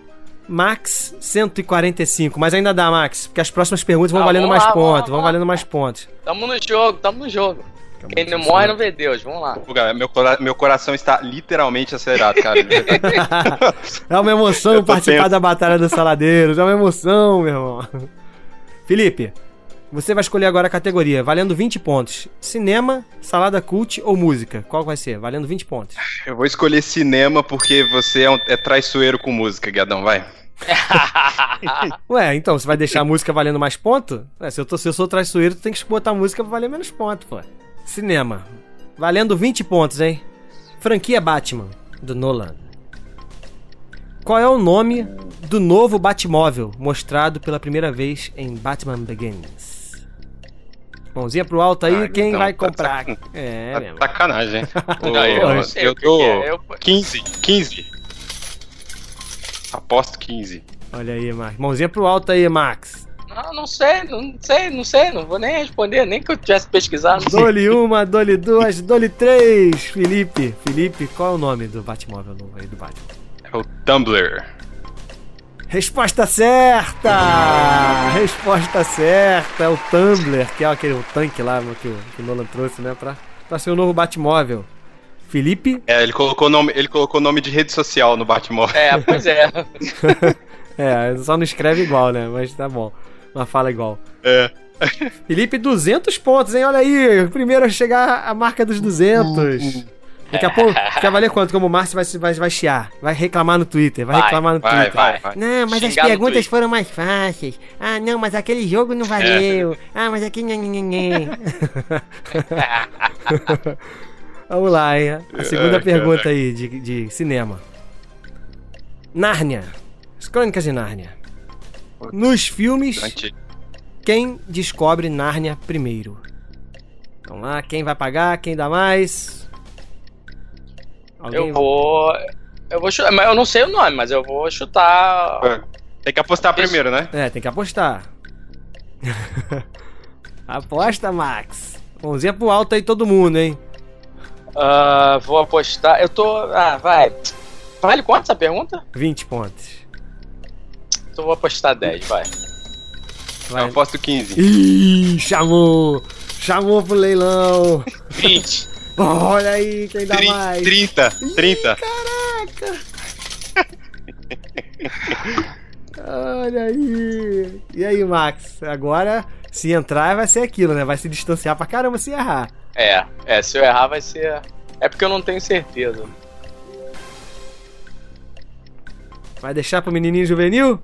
S2: Max 145. Mas ainda dá, Max, porque as próximas perguntas vão
S3: Ah,
S2: valendo mais
S3: lá, vamos
S2: pontos. vão valendo mais pontos.
S3: Tamo no jogo, tamo no jogo. Quem não morre não vê Deus. Vamos lá.
S4: Pô, galera, meu, cora- meu coração está literalmente acelerado, cara.
S2: É uma emoção participar
S4: tenso.
S2: da Batalha dos Saladeiros. É uma emoção, meu irmão. Felipe, você vai escolher agora a categoria, valendo 20 pontos. Cinema, salada cult ou música? Qual vai ser? Valendo 20 pontos.
S4: Eu vou escolher cinema porque você é, um- é traiçoeiro com música, Guedão, vai.
S2: Ué, então, você vai deixar a música valendo mais ponto? Ué, se, eu tô, se eu sou traiçoeiro, tu tem que botar a música pra valer menos ponto, pô. Cinema. Valendo 20 pontos, hein? Franquia Batman, do Nolan. Qual é o nome do novo Batmóvel mostrado pela primeira vez em Batman Begins? Mãozinha pro alto aí,
S4: Ah,
S2: quem
S4: então,
S2: vai
S4: tá
S2: comprar?
S4: sacan-
S2: É,
S4: Tá
S2: mesmo.
S4: sacanagem. Ô,
S3: Não, eu
S4: eu dou
S3: que é, eu-
S4: 15, 15. Aposto 15.
S2: Olha aí, Max. Mãozinha pro alto aí, Max.
S3: Não, não sei, não sei, não sei, não vou nem responder, nem que eu tivesse pesquisado.
S2: Dole uma, dole duas, dole três. Felipe, Felipe, qual é o nome do Batmóvel novo aí do Batman?
S4: É o Tumblr.
S2: Resposta certa! Resposta certa! É o Tumblr, que é aquele o tanque lá que o, que o Nolan trouxe, né? Pra, pra ser o novo Batmóvel. Felipe?
S4: É, ele colocou nome, ele colocou nome de rede social no Batmóvel.
S3: É, pois é.
S2: É, só não escreve igual, né? Mas tá bom. Mas fala igual.
S4: É.
S2: Felipe, 200 pontos, hein? Olha aí, primeiro a chegar à marca dos 200. Daqui a pouco, quer valer quanto? Como o Márcio vai, vai, vai chiar, vai reclamar no Twitter, vai,
S3: Vai,
S2: reclamar no
S4: Vai,
S2: Twitter.
S4: vai, vai.
S8: Não, mas as
S3: Xingar
S8: perguntas foram mais fáceis. Ah, não, mas aquele jogo não valeu. Ah, mas aqui. nhanhanhanhan.
S2: Vamos lá, hein? A segunda
S4: Ai,
S2: pergunta aí de, de cinema. Nárnia. As Crônicas de Nárnia. Nos filmes, quem descobre Nárnia primeiro? Vamos lá, quem vai pagar, quem dá mais?
S3: Eu vou. Eu vou chutar. Mas eu não sei o nome, mas eu vou chutar.
S4: É. Tem que apostar
S3: Isso.
S4: primeiro, né?
S2: É, tem que apostar. Aposta, Max. Mãozinha pro alto aí todo mundo, hein?
S3: Ah, vou apostar. Eu tô. Ah, vai. Vale quanto essa pergunta?
S2: 20 pontos.
S3: Então eu vou apostar 10, vai.
S4: Eu
S2: Vai.
S4: aposto 15.
S2: Ih, chamou! Chamou pro leilão!
S3: 20.
S2: Olha aí, quem dá
S4: Tri-
S2: mais?
S4: 30, 30.
S2: Olha aí! E aí, Max? Agora, se entrar, vai ser aquilo, né? Vai se distanciar pra caramba se errar.
S3: É, é, se eu errar vai ser. É porque eu não tenho certeza.
S2: Vai deixar pro menininho juvenil?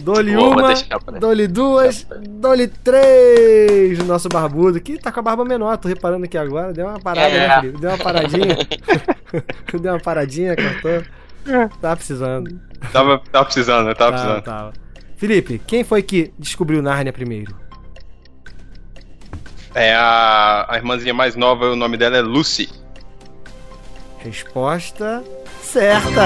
S3: Vou
S2: uma, dole duas, dole três. O nosso barbudo aqui tá com a barba menor, tô reparando aqui agora. Deu uma parada,
S3: É.
S2: né, Felipe? Deu uma paradinha. Deu uma paradinha, cortou. Tá precisando.
S4: Tava, tava precisando, né? Tava
S2: Tava,
S4: precisando.
S2: tava. Felipe, quem foi que descobriu Nárnia primeiro?
S4: É a, a irmãzinha mais nova, o nome dela é Lucy.
S2: Resposta certa!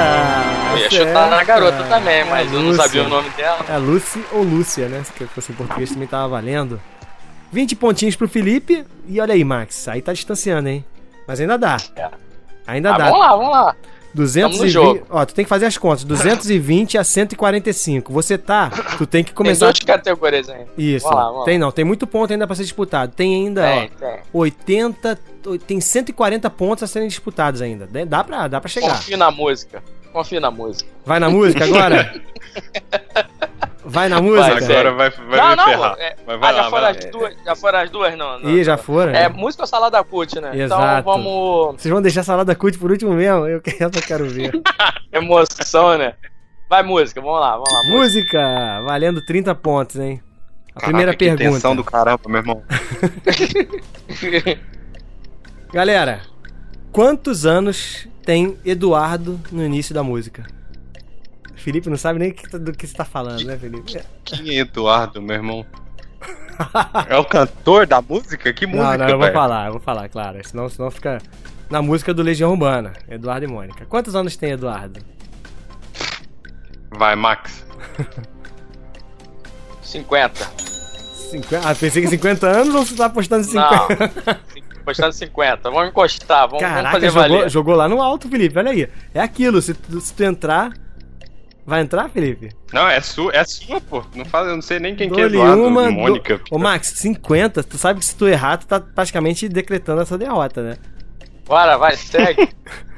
S3: Eu ia chutar na garota também,
S2: É
S3: mas eu não sabia o nome dela.
S2: É Lucy ou Lúcia, né? Se fosse em português também tava valendo. 20 pontinhos pro Felipe. E olha aí, Max. Aí tá distanciando, hein? Mas ainda dá.
S3: É.
S2: Ainda
S3: Ah,
S2: dá.
S3: vamos lá, vamos lá.
S2: 220.
S3: jogo.
S2: Ó, tu tem que fazer as contas. 220 a 145. Você tá. Tu tem que
S3: Tem
S2: começar.
S3: duas categorias ainda.
S2: Isso.
S3: Vamos lá, vamos lá.
S2: tem não, tem muito ponto ainda pra ser disputado. Tem ainda,
S3: Tem,
S2: ó,
S3: tem.
S2: 80. Tem 140 pontos a serem disputados ainda. Dá- Dá pra, dá pra chegar.
S3: Confio na música. Confio na música.
S2: Vai na música agora? Vai na música?
S3: Vai,
S4: Agora vai, vai
S3: não,
S4: me
S3: não.
S4: ferrar.
S3: é-
S4: Mas vai
S3: ah, já foram
S4: vai
S3: as duas? Já foram as duas? Não, não.
S2: Ih, já foram?
S3: É música ou salada cut, né?
S2: Exato.
S3: Então vamos.
S2: Vocês vão deixar a salada cut por último mesmo? Eu quero, eu quero ver.
S3: Emoção, né? Vai música, vamos lá, vamos lá.
S2: música! Valendo 30 pontos, hein? A primeira
S4: Caraca, que
S2: pergunta.
S4: tensão do caramba, meu irmão.
S2: Galera, quantos anos tem Eduardo no início da música? Felipe não sabe nem que- do que você tá falando, né, Felipe?
S4: Quem é Eduardo, meu irmão? É o cantor da música? Que música,
S2: não, não, eu vou
S4: velho?
S2: falar, eu vou falar, claro. Senão, senão fica na música do Legião Urbana, Eduardo e Mônica. Quantos anos tem Eduardo?
S4: Vai, Max.
S3: 50.
S2: 50... Ah, pensei que 50 anos ou você tá apostando em 50?
S3: Postando 50. Vamos encostar, vamos, vamos
S2: Caraca,
S3: fazer
S2: jogou,
S3: valer.
S2: jogou lá no alto, Felipe. Olha aí. É aquilo, se tu, se tu entrar. Vai entrar, Felipe?
S4: Não, é sua, é sua, pô. Não fala, eu não sei nem quem que é
S2: Dou-lhe
S4: Eduardo,
S2: uma.
S4: Mônica.
S2: do- Ô, Max, 50, tu sabe que se tu errar, tu tá praticamente decretando essa derrota, né?
S3: Bora, vai, segue.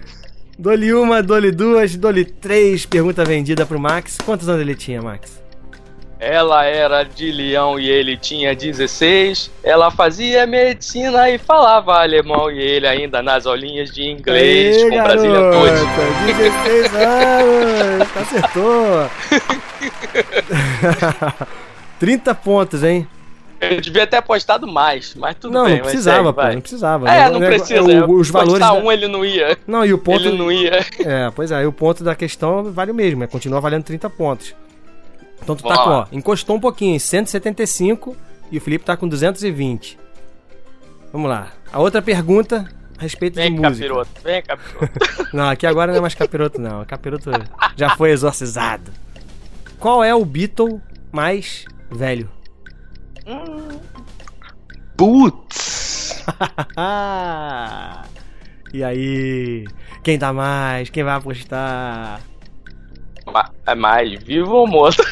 S2: Dou-lhe uma, dou-lhe duas, dou-lhe três. Pergunta vendida pro Max. Quantos anos ele tinha, Max?
S3: Ela era de Leão e ele tinha 16. Ela fazia medicina e falava alemão. E ele ainda nas aulinhas de inglês
S2: Aê,
S3: com Brasília
S2: garota,
S3: toda.
S2: 16 anos! Acertou! 30 pontos, hein?
S3: Eu devia ter apostado mais, mas tudo
S2: não,
S3: bem.
S2: não precisava, pô, não precisava.
S3: É, não
S2: nego-
S3: precisa. é,
S2: os valores. da-
S3: um ele não ia.
S2: Não, e o ponto.
S3: Ele não ia.
S2: É, pois é, e o ponto da questão vale o mesmo, é continua valendo 30 pontos. Então tu tá
S3: Vamos
S2: com,
S3: lá.
S2: ó, encostou um pouquinho, 175 e o Felipe tá com 220. Vamos lá. A outra pergunta a respeito
S3: Vem,
S2: de música.
S3: capiroto. Vem, capiroto.
S2: Não, aqui agora não é mais capiroto não, capiroto já foi exorcizado. Qual é o Beatle mais velho?
S4: Putz!
S2: e aí? Quem dá mais? Quem vai apostar?
S3: Ma- É mais vivo ou morto?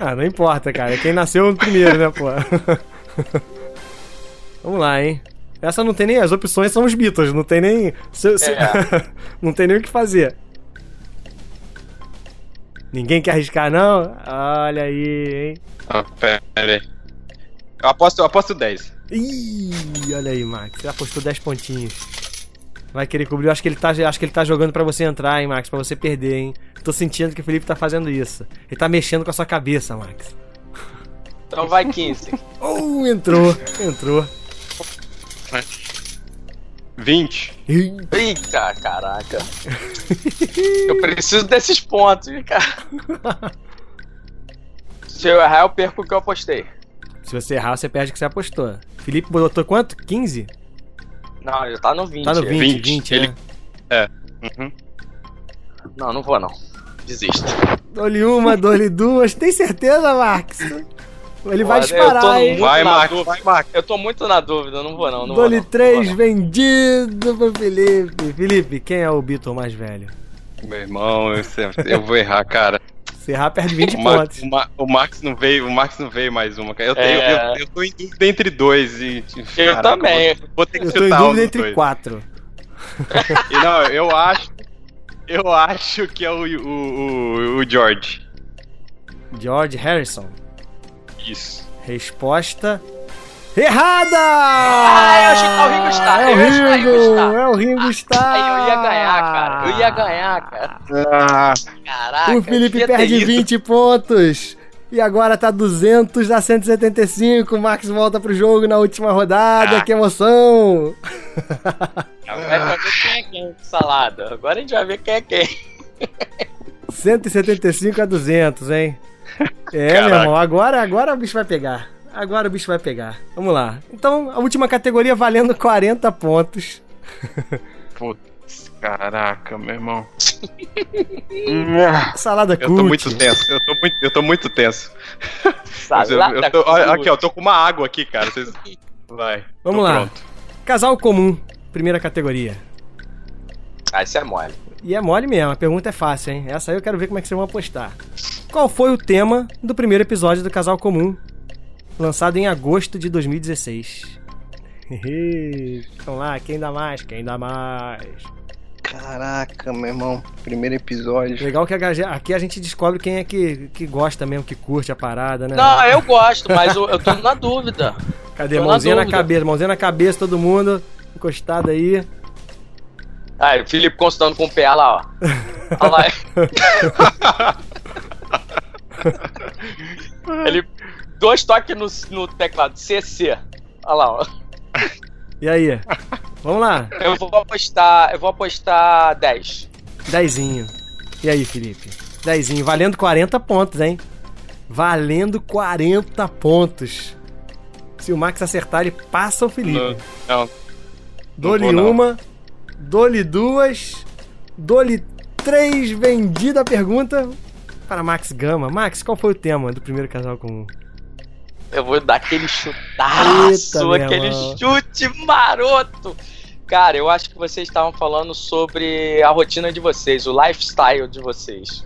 S2: Ah, não importa, cara. Quem nasceu primeiro, né, pô? Vamos lá, hein? Essa não tem nem. As opções são os Beatles, não tem nem. se- se-
S3: É.
S2: não tem nem o que fazer. Ninguém quer arriscar, não? Olha aí, hein?
S4: Ah, pera aí. Eu aposto, eu aposto 10.
S2: Ih, olha aí, Max. Você apostou 10 pontinhos. Vai querer cobrir. Eu acho que ele tá, acho que ele tá jogando pra você entrar, hein, Max? Pra você perder, hein? Tô sentindo que o Felipe tá fazendo isso. Ele tá mexendo com a sua cabeça, Max.
S3: Então vai 15.
S2: Oh, entrou, entrou.
S4: 20.
S2: Ih,
S3: Eita, caraca. Eu preciso desses pontos, cara. Se eu errar, eu perco o que eu apostei.
S2: Se você errar, você perde o que você apostou. Felipe botou quanto? 15?
S3: Não, ele tá no 20.
S2: Tá no 20, 20,
S4: 20,
S2: né?
S4: ele- Uhum.
S3: Não, não vou não. Desisto.
S2: Dou-lhe uma, dou-lhe duas. Tem certeza, Max? Ele vai
S3: Olha, eu tô
S2: disparar, hein?
S3: muito
S4: Vai, Max, vai, Max.
S3: Eu tô muito na dúvida, não vou não. não vou
S2: Dou-lhe
S3: não,
S2: vendido pro Felipe. Felipe, quem é o Beatle mais velho?
S4: Meu irmão, eu, sei- eu vou errar, cara.
S2: Se errar, perde 20
S4: O, Max,
S2: pontos.
S4: o, Ma- o Max não veio, o Max não veio mais uma, cara. Eu,
S3: É.
S4: eu, eu, tô em dúvida entre dois e.
S3: Eu também.
S4: eu Vou, vou ter que
S2: Eu tô em
S4: chutar
S2: dúvida entre
S4: dois.
S2: quatro.
S4: E não, eu acho. Eu acho que é o, o, o, o George.
S2: George Harrison.
S4: Isso.
S2: Resposta errada!
S3: Ah, chutar o Ringo Starr,
S2: É o
S3: Ringo
S2: é o Ringo Starr.
S3: Aí eu ia ganhar, cara. Eu ia ganhar, cara.
S4: Ah,
S3: Caraca.
S2: O Felipe perde
S3: ido.
S2: 20 pontos. E agora tá 200 a 175. O Max volta pro jogo na última rodada. Que emoção!
S3: Vai pra ver quem é quem, salada. Agora a gente vai ver quem é quem.
S2: 175 a 200, hein? É, meu
S4: Caraca.
S2: irmão, agora, agora o bicho vai pegar. Agora o bicho vai pegar. Vamos lá. Então, a última categoria valendo 40 pontos.
S4: putz, caraca, meu irmão.
S2: Salada
S4: Eu
S2: cult.
S4: tô muito tenso, eu tô muito, eu tô muito tenso. Eu-
S3: Salada
S4: eu tô- olha, aqui, ó, tô com uma água aqui, cara. Vocês... Vai.
S2: Vamos lá.
S4: Pronto.
S2: Casal comum, primeira categoria.
S3: Ah, isso é mole.
S2: E é mole mesmo, a pergunta é fácil, hein? Essa aí eu quero ver como é que vocês vão apostar. Qual foi o tema do primeiro episódio do Casal Comum, lançado em agosto de 2016? Vamos lá, quem dá mais? Quem dá mais?
S9: Caraca, meu irmão. Primeiro episódio.
S2: Legal que a- aqui a gente descobre quem é que, que gosta mesmo, que curte a parada, né?
S3: Não, eu gosto, mas eu, eu tô na dúvida.
S2: Cadê?
S3: tô na
S2: Mãozinha na,
S3: dúvida.
S2: cabeça, mãozinha na cabeça, todo mundo encostado aí.
S3: Aí, o Felipe consultando com o pé, olha lá, ó. Olha lá. Ele. Dois toques no, no teclado, CC. Olha lá, ó.
S2: E aí? Vamos lá,
S3: Eu vou apostar. Eu vou apostar 10.
S2: dezinho. E aí, Felipe? Dezinho, valendo 40 pontos, hein? Valendo 40 pontos. Se o Max acertar, ele passa o Felipe.
S4: Não, não.
S2: Dou-lhe uma, dou-lhe duas, dou-lhe três. Vendida a pergunta para Max Gama. Max, qual foi o tema do primeiro casal comum?
S3: Eu vou dar aquele chutaço,
S2: Eita,
S3: aquele chute maroto. Cara, eu acho que vocês estavam falando sobre a rotina de vocês, o lifestyle de vocês.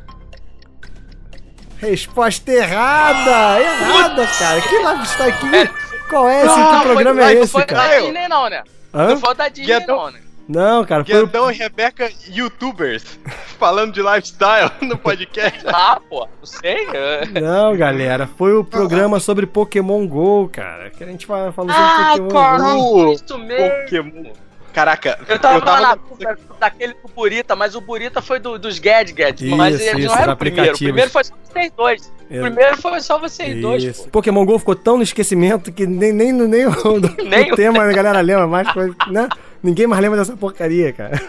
S2: Resposta errada! Errada, cara. Que lifestyle aqui? Qual é esse?
S3: Não,
S2: que
S3: foi-
S2: programa
S3: não
S2: é esse,
S3: foi
S2: cara?
S3: da Disney, não, né?
S2: Hã?
S3: Não foi da Disney, não, né?
S2: Não, cara, foi o...
S4: Guedão e Rebeca, youtubers, falando de lifestyle no podcast.
S3: Ah, pô, não sei. é.
S2: Não, galera, foi o programa sobre Pokémon GO, cara. Que a gente fa- falou sobre
S3: Ah,
S2: Pokémon
S3: cara,
S2: GO.
S3: isso mesmo.
S4: Pokémon. Caraca,
S3: Eu tava, na dúvida daquele do Burita, mas o Burita foi do, dos Gadgets. mas
S2: Isso,
S3: ele não era o primeiro. O primeiro foi só vocês dois. O primeiro foi só vocês dois,
S2: Isso.
S3: pô.
S2: Pokémon GO ficou tão no esquecimento que nem, nem, nem, o,
S3: Nem
S2: o
S3: o
S2: tema a galera lembra mais. Foi, né? Ninguém mais lembra dessa porcaria, cara.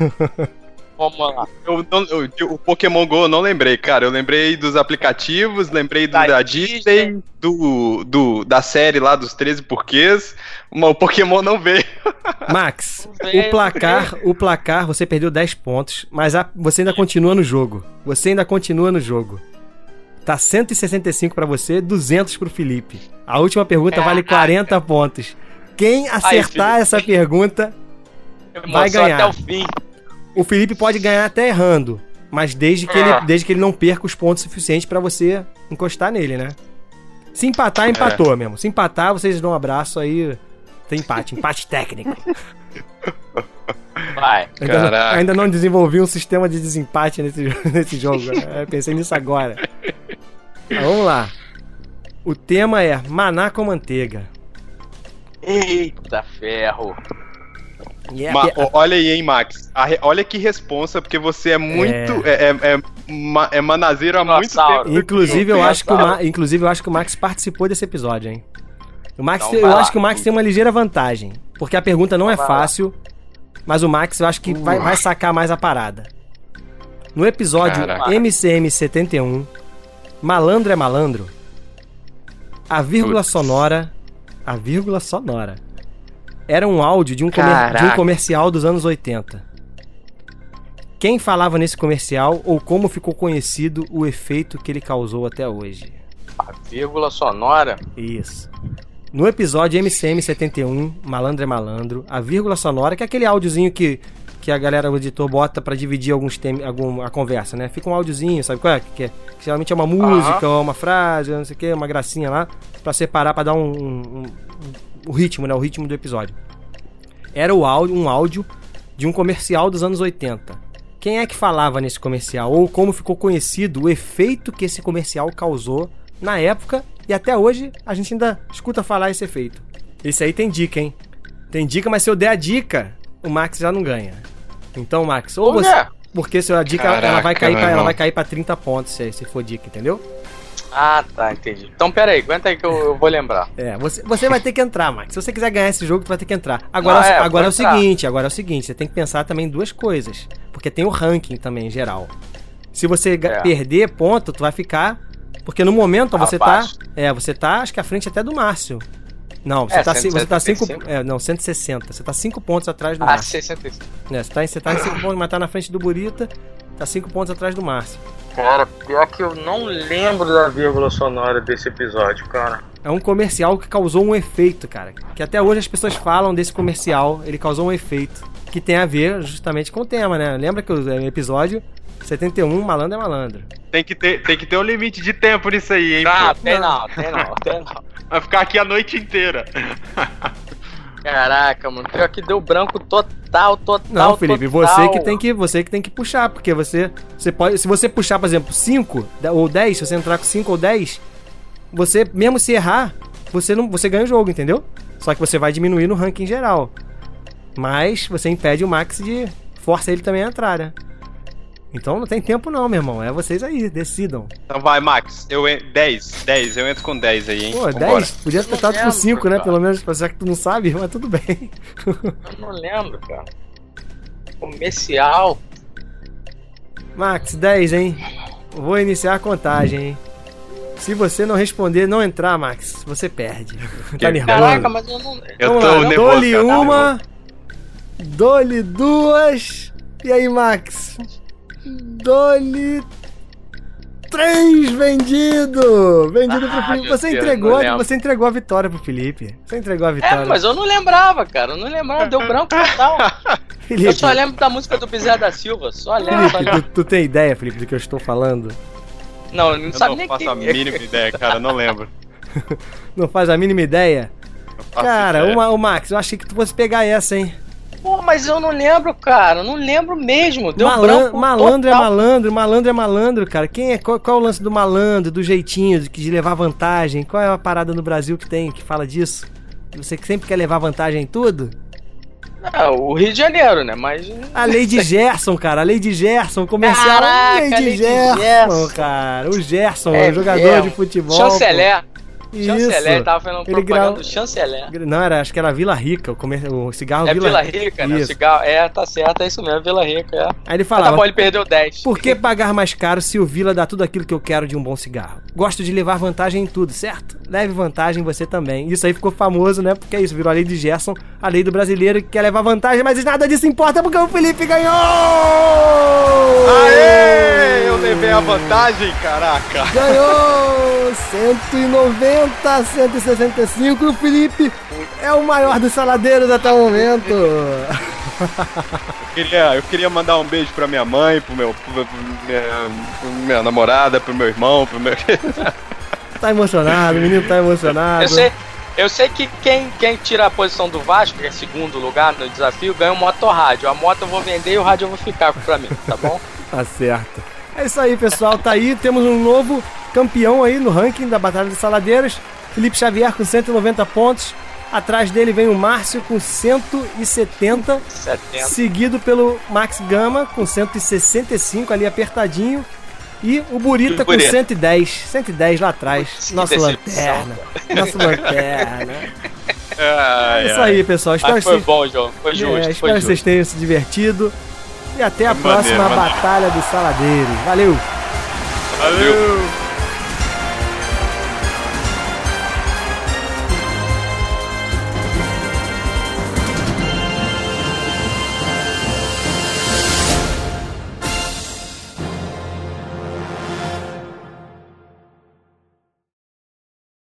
S3: Vamos lá.
S4: Eu não- eu- o Pokémon GO eu não lembrei, cara. Eu lembrei dos aplicativos, lembrei do,
S3: Da
S4: da,
S3: Disney.
S4: Disney, do, do, da série lá dos 13 porquês. Mas o Pokémon não veio.
S2: Max,
S3: Veio,
S2: o placar, o placar, você perdeu 10 pontos, mas a- você ainda continua no jogo. Você ainda continua no jogo. Tá 165 pra você, 200 pro Felipe. A última pergunta vale 40 pontos. Quem acertar essa pergunta, Vai ganhar.
S3: até o fim.
S2: o Felipe pode ganhar até errando, mas desde que ele,
S3: É.
S2: desde que ele não perca os pontos suficientes pra você encostar nele, né? Se empatar, empatou mesmo. Se empatar, vocês dão um abraço aí. Tem empate, empate técnico.
S3: Vai.
S2: Ainda não,
S4: Caraca.
S2: ainda não desenvolvi um sistema de desempate nesse, nesse jogo. Eu pensei nisso agora. Mas vamos lá. O tema é Maná com manteiga.
S3: Eita ferro.
S2: É-
S4: Ma-
S2: é-
S4: ó, olha aí, hein, Max. A re- olha que responsa, porque você é muito. É, é, é, ma- é manazeiro há muito tempo.
S2: inclusive, eu acho que Ma- inclusive, eu acho que o Max participou desse episódio, hein? O Max,
S3: Então
S2: eu
S3: lá.
S2: acho que o Max tem uma ligeira vantagem. Porque a pergunta não é
S3: Então lá.
S2: fácil, mas o Max eu acho que vai, vai sacar mais a parada. No episódio
S4: Caraca.
S2: MCM 71, Malandro é Malandro, a vírgula
S4: Putz.
S2: sonora. A vírgula sonora. Era um áudio de um, comer- de um comercial dos anos 80. Quem falava nesse comercial ou como ficou conhecido o efeito que ele causou até hoje?
S3: A vírgula sonora.
S2: Isso. No episódio MCM 71, Malandro é Malandro, a vírgula sonora, que é aquele áudiozinho que, que a galera, o editor, bota pra dividir alguns temas, algum, a conversa, né? Fica um áudiozinho, sabe qual é? Que, é- que geralmente é uma música, ou uma frase, não sei o que, uma gracinha lá, pra separar, pra dar um, um- um- o ritmo, né? O ritmo do episódio. Era o áudio, um áudio de um comercial dos anos 80. Quem é que falava nesse comercial? Ou como ficou conhecido o efeito que esse comercial causou na época e até hoje a gente ainda escuta falar esse efeito. Esse aí tem dica, hein? Tem dica, mas se eu der a dica, o Max já não ganha. Então, Max, ou você. Porque se a dica ela
S4: Caraca,
S2: vai cair pra, ela vai cair pra 30 pontos se, se for dica, entendeu?
S3: Ah, tá, entendi. Então pera aí, aguenta aí que eu, eu vou lembrar.
S2: É, você, você vai ter que entrar, Max. Se você quiser ganhar esse jogo, tu vai ter que entrar. Agora,
S3: Não, é,
S2: agora é o
S3: entrar.
S2: seguinte, agora é o seguinte, você tem que pensar também em duas coisas. Porque tem o ranking também, em geral. Se você
S3: É.
S2: perder ponto, tu vai ficar. Porque no momento você
S3: Abaixo.
S2: tá. É, você tá, acho que à frente até do Márcio. Não, você
S3: É,
S2: tá, ci- você tá 5.
S3: 175.
S2: É, não, 160. Você tá 5 pontos atrás do
S3: Ah,
S2: Márcio.
S3: 65.
S2: É, você tá, em- você tá em 5 pontos, mas tá na frente do Burita. Tá 5 pontos atrás do Márcio.
S3: Cara, pior que eu não lembro da vírgula sonora desse episódio, cara.
S2: É um comercial que causou um efeito, cara. Que até hoje as pessoas falam desse comercial. Ele causou um efeito. que tem a ver justamente com o tema, né? Lembra que o episódio 71, malandro é malandro.
S4: Tem que ter, tem que ter um limite de tempo nisso aí, hein?
S3: Ah, tem não, tem não, tem não.
S4: Vai ficar aqui a noite inteira.
S3: Caraca, mano, pior que deu branco total, total.
S2: Não, Felipe,
S3: total.
S2: você que tem que você que tem que puxar, porque você você pode, se você puxar, por exemplo, 5 ou 10, se você entrar com 5 ou 10, você mesmo se errar, você não você ganha o jogo, entendeu? Só que você vai diminuir no ranking geral. Mas você impede o Max de força ele também a entrar, né? Então não tem tempo não, meu irmão. É vocês aí, decidam.
S4: Então vai, Max. Eu en... 10, 10, eu entro com 10 aí, hein?
S2: Pô,
S4: Vambora.
S2: 10? Podia ter tentado com
S3: lembro,
S2: 5, né?
S3: cara.
S2: Pelo menos, já que tu não sabe, mas tudo bem.
S3: Eu não lembro, cara. Comercial.
S2: Max, 10, hein? Vou iniciar a contagem, hein? Se você não responder, não entrar, Max, você perde. tá nervoso?
S3: Caraca, mas eu não.
S4: Eu
S2: Vamos
S4: tô
S2: lá,
S4: nervoso,
S2: dou-lhe uma, dou-lhe duas, e aí, Max? Dou-lhe três vendido! Vendido pro
S3: Ah,
S2: Felipe.
S3: meu
S2: Você
S3: Deus,
S2: entregou, você entregou a vitória pro Felipe. Você entregou a vitória.
S3: É, mas eu não lembrava, cara. Eu não lembrava, deu branco total.
S2: Felipe,
S3: Eu só lembro da música do Bezerra da Silva. Só lembro,
S2: Felipe, tu, tu tem ideia, Felipe, do que eu estou falando?
S3: Não, não
S4: Eu
S3: sabe
S4: não
S3: nem
S4: faço
S3: quem
S4: a
S3: é.
S4: mínima ideia, cara. Não lembro.
S2: Não faz a mínima ideia? Cara,
S4: ideia.
S2: uma, o Max, eu achei que tu fosse pegar essa, hein?
S3: Pô, mas eu não lembro, cara. Não lembro mesmo. Deu
S2: Malan-
S3: branco
S2: malandro é
S3: total.
S2: malandro, malandro é malandro, cara. Quem é, qual, qual é o lance do malandro, do jeitinho, de, de levar vantagem? Qual é a parada no Brasil que tem, que fala disso? Você que sempre quer levar vantagem em tudo?
S3: Ah, o Rio de Janeiro, né? Mas.
S2: A lei de Gerson, cara. A lei de Gerson, comercial.
S3: Caraca,
S2: lei de Gerson,
S3: Gerson.
S2: cara. O Gerson,
S3: É
S2: jogador
S3: mesmo.
S2: de futebol.
S3: Chanceler.
S2: pô.
S3: Chanceler,
S2: Isso.
S3: tava fazendo
S2: Ele
S3: propaganda do Chanceler.
S2: Não, era, acho que era Vila Rica, o, comer... o cigarro
S3: É Vila Rica, né? O
S2: Isso.
S3: cigarro. É, tá certo, é isso mesmo, Vila Rica. É.
S2: Aí ele
S3: Ah, tá
S2: falava,
S3: bom, ele perdeu 10.
S2: Por que pagar mais caro se o Vila dá tudo aquilo que eu quero de um bom cigarro? Gosto de levar vantagem em tudo, certo? Leve vantagem você também. Isso aí ficou famoso, né? Porque é isso, virou a lei de Gerson, a lei do brasileiro que quer levar vantagem, mas nada disso importa porque o Felipe ganhou!
S4: Aê! Eu levei a vantagem, caraca.
S2: Ganhou 190 a 165 e o Felipe é o maior dos saladeiros até o momento.
S4: Eu queria, eu queria mandar um beijo pra minha mãe, pro meu, pro, pro minha, pro minha namorada, pro meu irmão, pro meu.
S2: Tá emocionado, o menino tá emocionado.
S3: Eu sei, eu sei que quem, quem tira a posição do Vasco, que é segundo lugar no desafio, ganha um motorrádio. A moto eu vou vender e o rádio eu vou ficar pra mim, tá bom?
S2: Tá certo. É isso aí, pessoal. Tá aí. Temos um novo campeão aí no ranking da Batalha dos Saladeiros. Felipe Xavier com 190 pontos. Atrás dele vem o Márcio com 170.
S3: 70.
S2: Seguido pelo Max Gama com 165 ali apertadinho. E o Burita com
S3: Burita.
S2: 110. 110 lá atrás.
S3: Putz, que
S2: Nosso lanterna. Nosso lanterna. É isso aí, pessoal. Espero
S3: Mas
S2: que
S3: foi
S2: vocês-
S3: bom, João. Foi
S2: é,
S3: justo, foi
S2: espero que vocês tenham se divertido. E até a
S4: Foi
S2: próxima
S4: maneiro.
S2: Batalha dos Saladeiros. Valeu!
S4: Valeu.